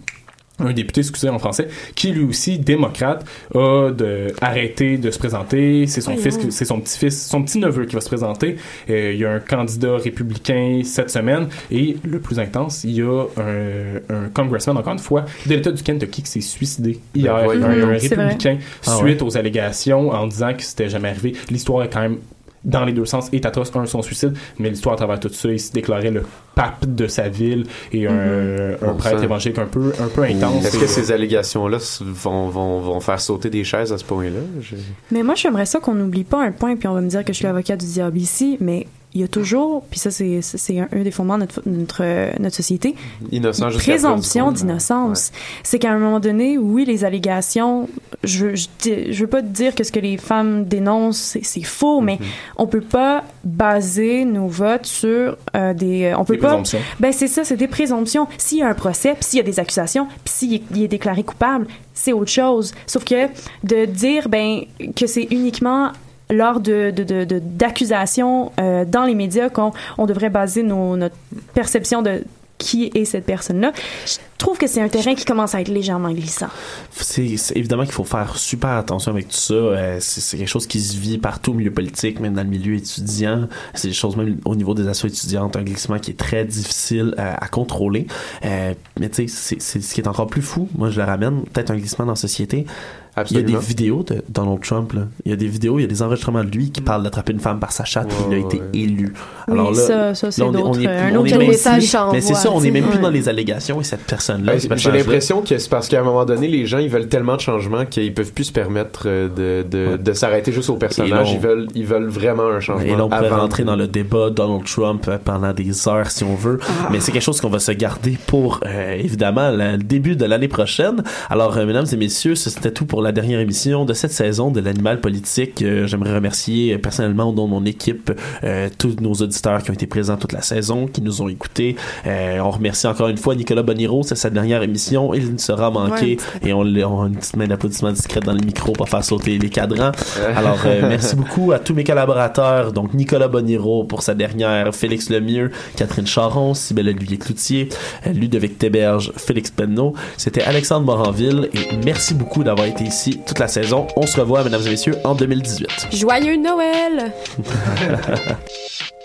Un député, excusez en français, qui lui aussi, démocrate, a de, arrêté de se présenter. C'est son Oui, fils, oui. c'est son petit-fils, son petit-neveu qui va se présenter. Euh, il y a un candidat républicain cette semaine. Et le plus intense, il y a un, un congressman, encore une fois, de l'État du Kentucky qui s'est suicidé hier. Ben voyons. un, un républicain Ah suite aux allégations en disant que c'était jamais arrivé. L'histoire est quand même dans les deux sens est atroce, un son suicide, mais l'histoire à travers tout ça, il se déclarait le pape de sa ville et un, un Bon prêtre évangélique un peu, un peu intense. Est-ce que ces allégations-là s- vont, vont, vont faire sauter des chaises à ce point-là? Je- Mais moi, j'aimerais ça qu'on n'oublie pas un point, puis on va me dire que je suis l'avocat du diable ici, mais il y a toujours, puis ça, c'est un, un des fondements de notre, notre, notre société, Innocent jusqu'à présomption d'innocence. C'est qu'à un moment donné, oui, les allégations, je, je, veux pas dire que ce que les femmes dénoncent, c'est faux, mais on peut pas baser nos votes sur euh, des... euh, On peut Des pas... présomptions. Ben c'est ça, c'est des présomptions. S'il y a un procès, puis s'il y a des accusations, puis s'il est, il est déclaré coupable, c'est autre chose. Sauf que de dire ben que c'est uniquement lors de de- de- d'accusations euh, dans les médias qu'on on devrait baser nos, notre perception de qui est cette personne-là. Je trouve que c'est un terrain qui commence à être légèrement glissant. c'est évidemment qu'il faut faire super attention avec tout ça. Euh, c'est quelque chose qui se vit partout au milieu politique, même dans le milieu étudiant. C'est des choses même au niveau des assos étudiantes, un glissement qui est très difficile à contrôler. Euh, mais tu sais, c'est ce qui est encore plus fou. Moi, je le ramène. Peut-être un glissement dans la société. Il y a des vidéos de Donald Trump. Là. Il y a des vidéos, il y a des enregistrements de lui qui parlent d'attraper une femme par sa chatte. puis il a été ouais. élu. Oui, Alors là, ça- ça, c'est là, on est- on d'autres- est- un on autre est même message Mais c'est ça, on tu est même plus dans les allégations et cette personne-là. Ben, J'ai l'impression que c'est parce qu'à un moment donné, les gens ils veulent tellement de changements qu'ils peuvent plus se permettre euh, de, de, de s'arrêter juste au personnage. Ils veulent ils veulent vraiment un changement. Et là, on pourrait avant. rentrer dans le débat Donald Trump euh, pendant des heures si on veut. Mais c'est quelque chose qu'on va se garder pour, euh, évidemment, le début de l'année prochaine. Alors, euh, mesdames et messieurs, c'était tout pour pour la dernière émission de cette saison de l'animal politique. Euh, J'aimerais remercier euh, personnellement au nom de mon équipe euh, tous nos auditeurs qui ont été présents toute la saison, qui nous ont écoutés. Euh, on remercie encore une fois Nicolas Boniro, c'est sa dernière émission. Il ne sera manqué et on, on a une petite main d'applaudissement discrète dans le micro pour faire sauter les cadrans. Alors, euh, [LAUGHS] merci beaucoup à tous mes collaborateurs. Donc, Nicolas Boniro pour sa dernière, Félix Lemieux, Catherine Charon, Sybelle Olivier-Cloutier, euh, Ludovic Téberge, Félix Penneau. C'était Alexandre Moranville et merci beaucoup d'avoir été ici toute la saison. On se revoit, mesdames et messieurs, en 2018. Joyeux Noël! [LAUGHS]